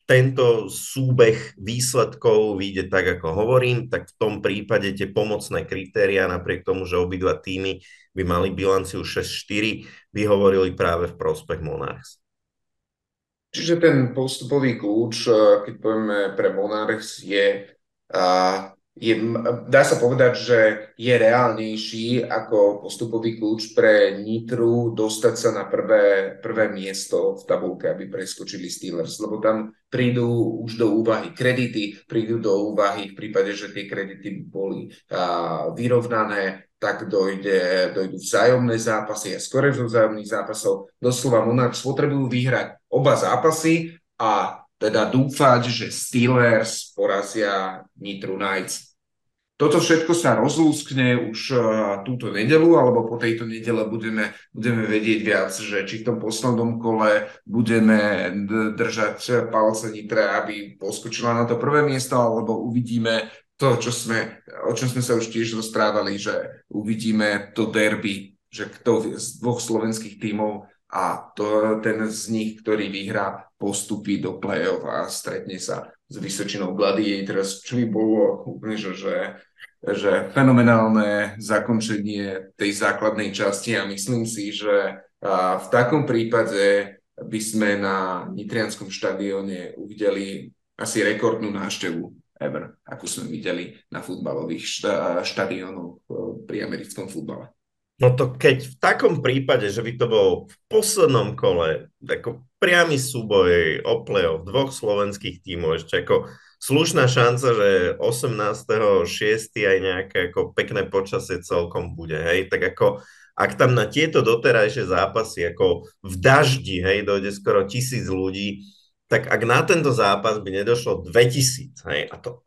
tento súbeh výsledkov vyjde tak, ako hovorím, tak v tom prípade tie pomocné kritéria, napriek tomu, že obidva týmy by mali bilanciu 6-4, by hovorili práve v prospech Monarchs. Čiže ten postupový kľúč, eh, keď povieme pre Monarchs, je, je, dá sa povedať, že je reálnejší ako postupový kľúč pre Nitru dostať sa na prvé, prvé miesto v tabulke, aby preskočili Steelers, lebo tam prídu už do úvahy kredity, prídu do úvahy v prípade, že tie kredity boli vyrovnané, tak dojde, dojdu vzájomné zápasy a skore zo vzájomných zápasov. Doslova Monarchs potrebujú vyhrať oba zápasy a teda dúfať, že Steelers porazia Nitru Knights. Toto všetko sa rozlúskne už uh, túto nedelu, alebo po tejto nedele budeme, budeme vedieť viac, že či v tom poslednom kole budeme držať palce Nitre, aby poskočila na to prvé miesto, alebo uvidíme to, čo sme, o čom sme sa už tiež rozprávali, že uvidíme to derby, že kto z dvoch slovenských tímov a to, ten z nich, ktorý vyhrá, postupí do play-off a stretne sa s Vysočinou Gladiators, čo by bolo úplne, že, že, že fenomenálne zakončenie tej základnej časti a myslím si, že v takom prípade by sme na Nitrianskom štadióne uvideli asi rekordnú návštevu ever, ako sme videli na futbalových šta- štadiónoch eh, pri americkom futbale. No to keď v takom prípade, že by to bol v poslednom kole ako priamy súboj o play-off dvoch slovenských tímov, ešte ako slušná šanca, že 18.6. aj nejaké ako pekné počasie celkom bude, hej, tak ako ak tam na tieto doterajšie zápasy ako v daždi, hej, dojde skoro tisíc ľudí, tak ak na tento zápas by nedošlo 2000, hej, a to,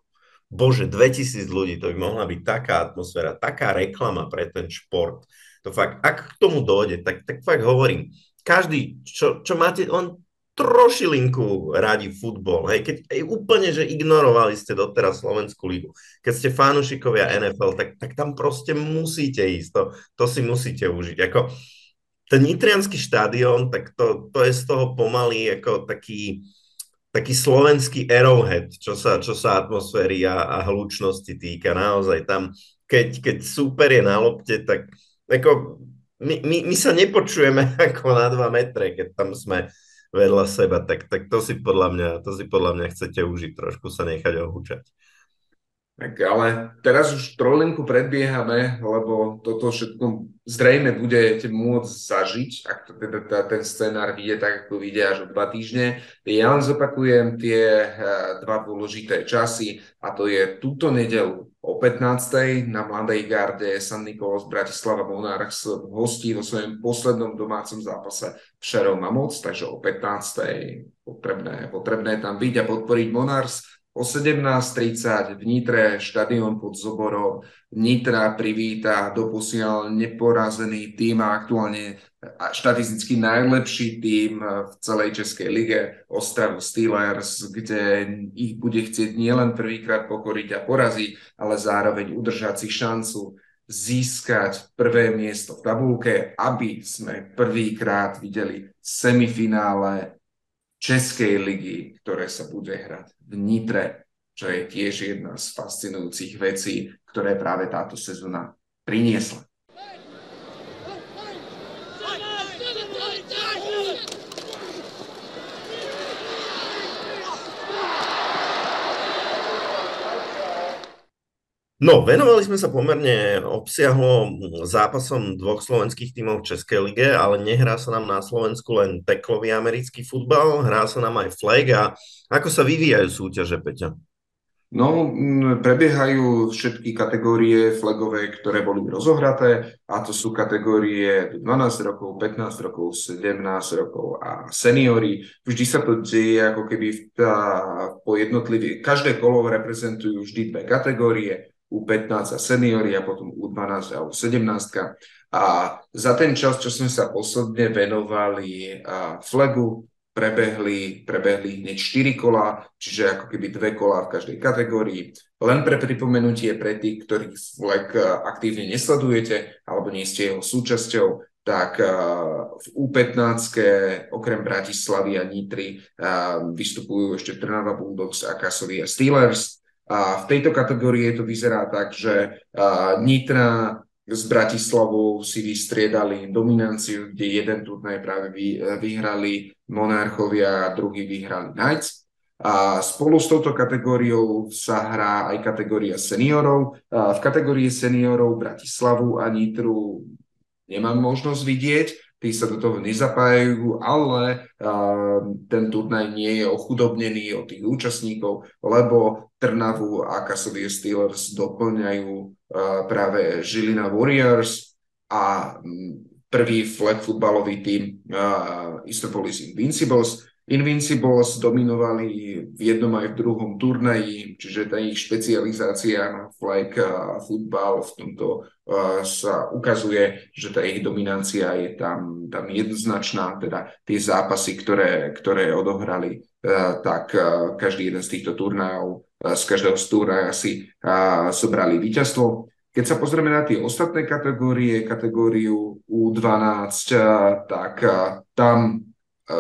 bože, 2000 ľudí, to by mohla byť taká atmosféra, taká reklama pre ten šport. To fakt, ak k tomu dojde, tak, tak fakt hovorím, každý, čo, čo máte, on trošilinku radi futbol, hej, keď aj úplne, že ignorovali ste doteraz Slovenskú lígu, keď ste fanúšikovia NFL, tak, tak tam proste musíte ísť, to, to si musíte užiť. Ako, ten nitrianský štadión, tak to, to je z toho pomaly ako taký, taký slovenský arrowhead, čo sa, čo sa atmosféry a, a hlučnosti týka. Naozaj tam, keď, keď super je na lopte, tak ako, my, my, my sa nepočujeme ako na dva metre, keď tam sme vedľa seba, tak, tak to, si podľa mňa, to si podľa mňa chcete užiť, trošku sa nechať ohúčať. Tak ale teraz už trojlinku predbiehame, lebo toto všetko zrejme budete môcť zažiť, ak to teda ten scenár vyjde tak, ako vyjde až o dva týždne. Ja len zopakujem tie eh, dva dôležité časy a to je túto nedelu o 15. na Mladej garde San Nikolos Bratislava Monarchs hostí vo svojom poslednom domácom zápase Šerov Mamoc, takže o 15. potrebné, potrebné tam byť a podporiť Monarchs O 17.30 v Nitre štadión pod Zoborov Nitra privíta doposiaľ neporazený tým a aktuálne štatisticky najlepší tým v celej Českej lige Ostravu Steelers, kde ich bude chcieť nielen prvýkrát pokoriť a poraziť, ale zároveň udržať si šancu získať prvé miesto v tabulke, aby sme prvýkrát videli semifinále Českej ligy, ktoré sa bude hrať v Nitre, čo je tiež jedna z fascinujúcich vecí, ktoré práve táto sezóna priniesla. No, venovali sme sa pomerne obsiahlo zápasom dvoch slovenských tímov v Českej lige, ale nehrá sa nám na Slovensku len teklový americký futbal, hrá sa nám aj flag a ako sa vyvíjajú súťaže, Peťa? No, prebiehajú všetky kategórie flagové, ktoré boli rozohraté a to sú kategórie 12 rokov, 15 rokov, 17 rokov a seniory. Vždy sa to deje ako keby po jednotlivých, každé kolo reprezentujú vždy dve kategórie u15 a seniory a potom U12 a U17. A za ten čas, čo sme sa posledne venovali flagu, prebehli, prebehli hneď 4 kola, čiže ako keby dve kola v každej kategórii. Len pre pripomenutie pre tých, ktorí flag aktívne nesledujete alebo nie ste jeho súčasťou, tak v U15 okrem Bratislavy a Nitry vystupujú ešte Trnava Bulldogs a Kasovia Steelers. A v tejto kategórii to vyzerá tak, že Nitra s Bratislavou si vystriedali dominanciu, kde jeden turnaj práve vyhrali Monarchovia a druhý vyhrali Knights. A spolu s touto kategóriou sa hrá aj kategória seniorov. A v kategórii seniorov Bratislavu a Nitru nemám možnosť vidieť, tí sa do toho nezapájajú, ale ten turnaj nie je ochudobnený od tých účastníkov, lebo Trnavu a Kasovie Steelers doplňajú práve Žilina Warriors a prvý flag futbalový tým uh, Istopolis Invincibles, Invincibles dominovali v jednom aj v druhom turnaji, čiže tá ich špecializácia na flag futbal v tomto uh, sa ukazuje, že tá ich dominancia je tam, tam jednoznačná, teda tie zápasy, ktoré, ktoré odohrali, uh, tak uh, každý jeden z týchto turnajov, z každého z turnaja si sobrali víťazstvo. Keď sa pozrieme na tie ostatné kategórie, kategóriu U12, tak tam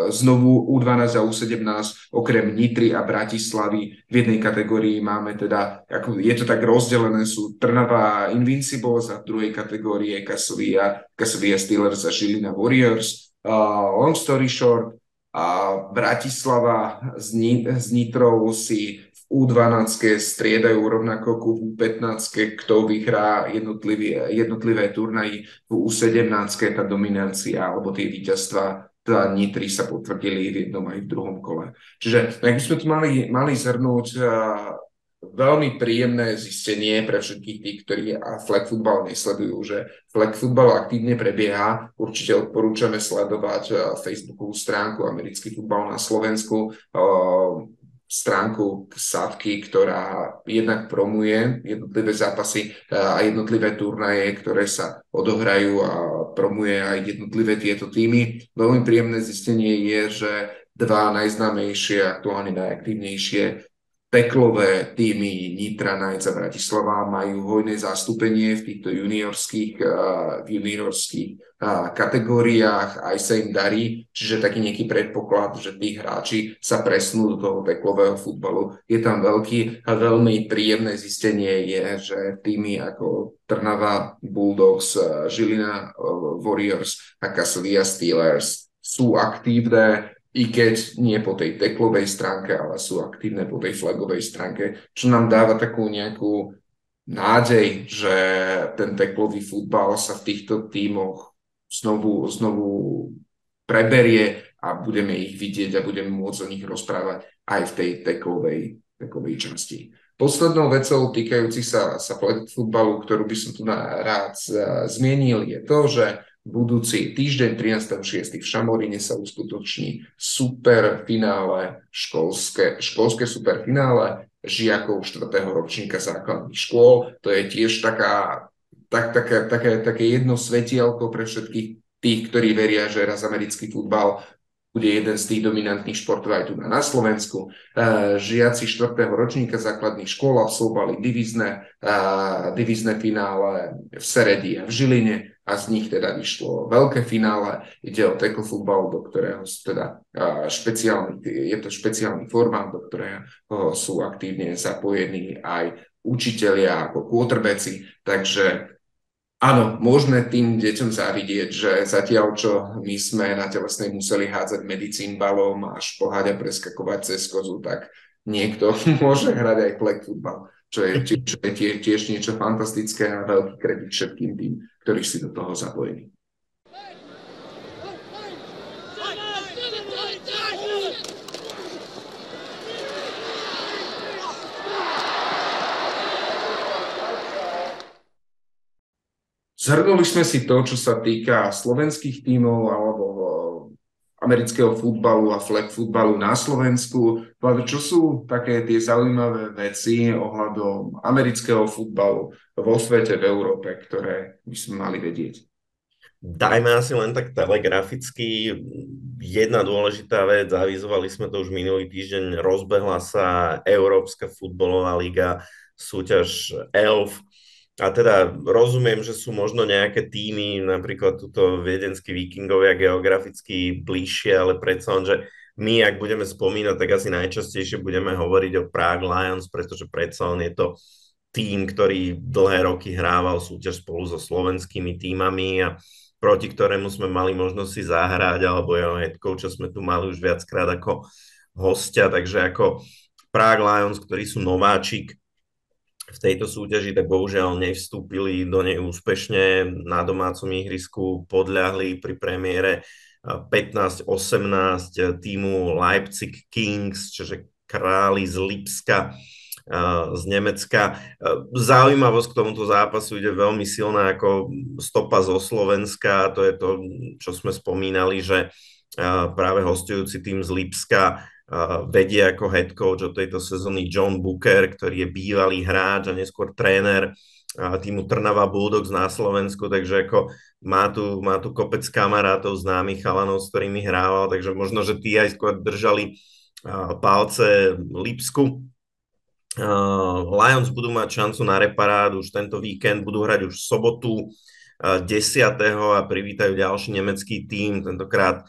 znovu U12 a U17 okrem Nitry a Bratislavy v jednej kategórii máme teda, ako je to tak rozdelené, sú Trnava Invincibles a v druhej kategórii Kasovia, Kasovia Steelers a Žilina Warriors. Uh, long story short, a Bratislava s, Ni- s Nitrou si v U12 striedajú rovnako ku U15, kto vyhrá jednotlivé turnaji, v U17 tá dominancia alebo tie víťazstva teda Nitry sa potvrdili v jednom aj v druhom kole. Čiže ak by sme tu mali, mali zhrnúť uh, veľmi príjemné zistenie pre všetkých tých, ktorí a flag football nesledujú, že flag football aktívne prebieha. Určite odporúčame sledovať uh, Facebookovú stránku Americký futbal na Slovensku, uh, stránku Savky, ktorá jednak promuje jednotlivé zápasy a jednotlivé turnaje, ktoré sa odohrajú a promuje aj jednotlivé tieto týmy. Veľmi príjemné zistenie je, že dva najznámejšie, aktuálne najaktívnejšie teklové týmy Nitra, Knights a Bratislava majú hojné zastúpenie v týchto juniorských, uh, juniorských uh, kategóriách, aj sa im darí, čiže taký nejaký predpoklad, že tí hráči sa presnú do toho teklového futbalu. Je tam veľký a veľmi príjemné zistenie je, že týmy ako Trnava, Bulldogs, Žilina Warriors a Kasovia Steelers sú aktívne i keď nie po tej teklovej stránke, ale sú aktívne po tej flagovej stránke, čo nám dáva takú nejakú nádej, že ten teklový futbal sa v týchto tímoch znovu, znovu preberie a budeme ich vidieť a budeme môcť o nich rozprávať aj v tej teklovej, tekovej časti. Poslednou vecou týkajúci sa, sa futbalu, ktorú by som tu rád zmienil, je to, že budúci týždeň 13.6. v Šamoríne sa uskutoční super finále, školské, školské super finále žiakov 4. ročníka základných škôl. To je tiež taká, tak, také, také, také jedno svetielko pre všetkých tých, ktorí veria, že raz americký futbal bude jeden z tých dominantných športov aj tu na Slovensku. E, žiaci 4. ročníka základných škôl absolvovali divizné, e, divizné finále v Seredi a v Žiline a z nich teda vyšlo veľké finále. Ide o tackle futbal, do ktorého sú teda e, špeciálny, je to špeciálny formát, do ktorého sú aktívne zapojení aj učitelia ako quarterbacki, takže Áno, môžeme tým deťom závidieť, že zatiaľ, čo my sme na telesnej museli hádzať medicín balom a špohať a preskakovať cez kozu, tak niekto môže hrať aj flag football, čo je, čo je tiež, niečo fantastické a veľký kredit všetkým tým, ktorí si do toho zapojení. Zhrnuli sme si to, čo sa týka slovenských tímov alebo eh, amerického futbalu a flag futbalu na Slovensku. Čo sú také tie zaujímavé veci ohľadom amerického futbalu vo svete, v Európe, ktoré by sme mali vedieť? Dajme asi len tak telegraficky. Jedna dôležitá vec, zavizovali sme to už minulý týždeň, rozbehla sa Európska futbalová liga, súťaž ELF, a teda rozumiem, že sú možno nejaké týmy, napríklad tuto viedenskí vikingovia geograficky bližšie, ale predsa len, že my, ak budeme spomínať, tak asi najčastejšie budeme hovoriť o Prague Lions, pretože predsa len je to tým, ktorý dlhé roky hrával súťaž spolu so slovenskými týmami a proti ktorému sme mali možnosť si zahrať, alebo jeho head čo sme tu mali už viackrát ako hostia, takže ako Prague Lions, ktorí sú nováčik, v tejto súťaži, tak bohužiaľ nevstúpili do nej úspešne. Na domácom ihrisku podľahli pri premiére 15-18 týmu Leipzig Kings, čiže králi z Lipska z Nemecka. Zaujímavosť k tomuto zápasu ide veľmi silná ako stopa zo Slovenska. To je to, čo sme spomínali, že práve hostujúci tým z Lipska vedie ako head coach od tejto sezóny John Booker, ktorý je bývalý hráč a neskôr tréner týmu Trnava Bulldogs na Slovensku, takže ako má tu, má tu kopec kamarátov, známych chalanov, s ktorými hrával, takže možno, že tí aj skôr držali palce Lipsku. Lions budú mať šancu na reparát už tento víkend, budú hrať už v sobotu 10. a privítajú ďalší nemecký tím, tentokrát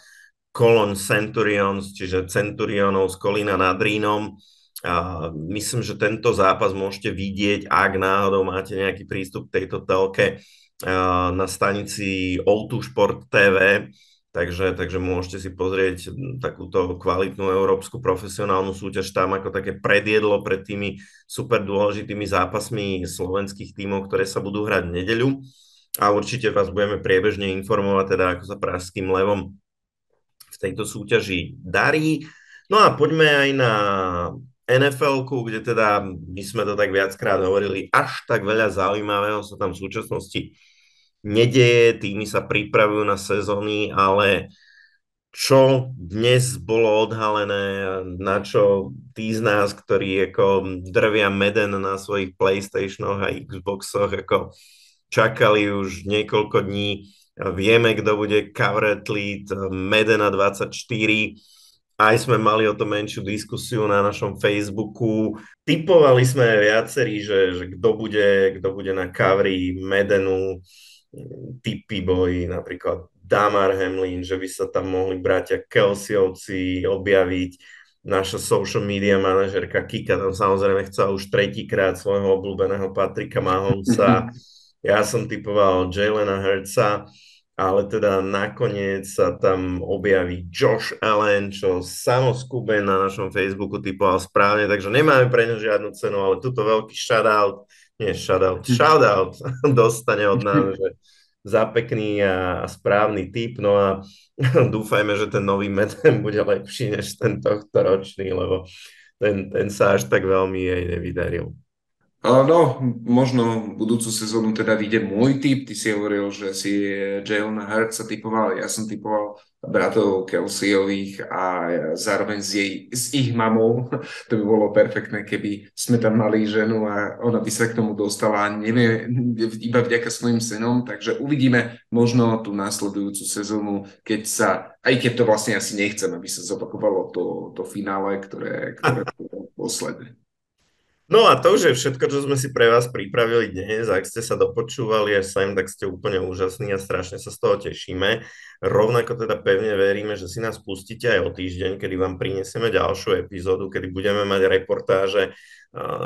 Colon Centurions, čiže Centurionov z Kolína nad Rínom. A myslím, že tento zápas môžete vidieť, ak náhodou máte nejaký prístup k tejto telke na stanici O2 Sport TV, takže, takže môžete si pozrieť takúto kvalitnú európsku profesionálnu súťaž tam ako také predjedlo pred tými super dôležitými zápasmi slovenských tímov, ktoré sa budú hrať v nedeľu. A určite vás budeme priebežne informovať, teda ako sa pražským levom v tejto súťaži darí. No a poďme aj na nfl kde teda my sme to tak viackrát hovorili, až tak veľa zaujímavého sa tam v súčasnosti nedeje, týmy sa pripravujú na sezóny, ale čo dnes bolo odhalené, na čo tí z nás, ktorí ako drvia meden na svojich Playstationoch a Xboxoch, ako čakali už niekoľko dní, Vieme, kto bude cover athlete Medena 24. Aj sme mali o tom menšiu diskusiu na našom Facebooku. Typovali sme viacerí, že, že kto, bude, kto bude na covery Medenu. Typy boli napríklad Damar Hamlin, že by sa tam mohli bratia Kelseyovci objaviť. Naša social media manažerka Kika tam samozrejme chcela už tretíkrát svojho obľúbeného Patrika Mahomsa. Ja som typoval Jalena Hurtsa ale teda nakoniec sa tam objaví Josh Allen, čo samo skúbe na našom Facebooku typoval správne, takže nemáme pre ňu žiadnu cenu, ale tuto veľký shoutout, nie shoutout, shoutout dostane od nás, že za pekný a, a správny typ, no a dúfajme, že ten nový Medem bude lepší než ten tohto ročný, lebo ten, ten sa až tak veľmi jej nevydaril. No, možno budúcu sezónu teda vyjde môj typ. Ty si hovoril, že si Jalen Hurts sa typoval, ja som typoval bratov Kelseyových a zároveň s, jej, s ich mamou. To by bolo perfektné, keby sme tam mali ženu a ona by sa k tomu dostala nevie, iba vďaka svojim synom. Takže uvidíme možno tú následujúcu sezónu, keď sa, aj keď to vlastne asi nechcem, aby sa zopakovalo to, to finále, ktoré, ktoré posledné. No a to už je všetko, čo sme si pre vás pripravili dnes. Ak ste sa dopočúvali až sem, tak ste úplne úžasní a strašne sa z toho tešíme. Rovnako teda pevne veríme, že si nás pustíte aj o týždeň, kedy vám prinesieme ďalšiu epizódu, kedy budeme mať reportáže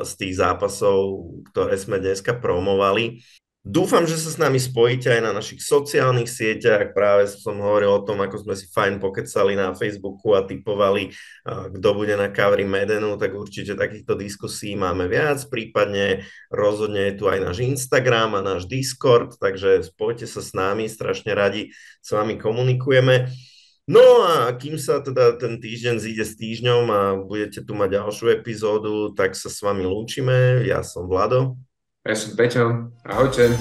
z tých zápasov, ktoré sme dneska promovali. Dúfam, že sa s nami spojíte aj na našich sociálnych sieťach. Práve som hovoril o tom, ako sme si fajn pokecali na Facebooku a typovali, kto bude na kavri Medenu, tak určite takýchto diskusí máme viac. Prípadne rozhodne je tu aj náš Instagram a náš Discord, takže spojte sa s nami, strašne radi s vami komunikujeme. No a kým sa teda ten týždeň zíde s týždňom a budete tu mať ďalšiu epizódu, tak sa s vami lúčime. Ja som Vlado. Ja som Peťo. Ahojte.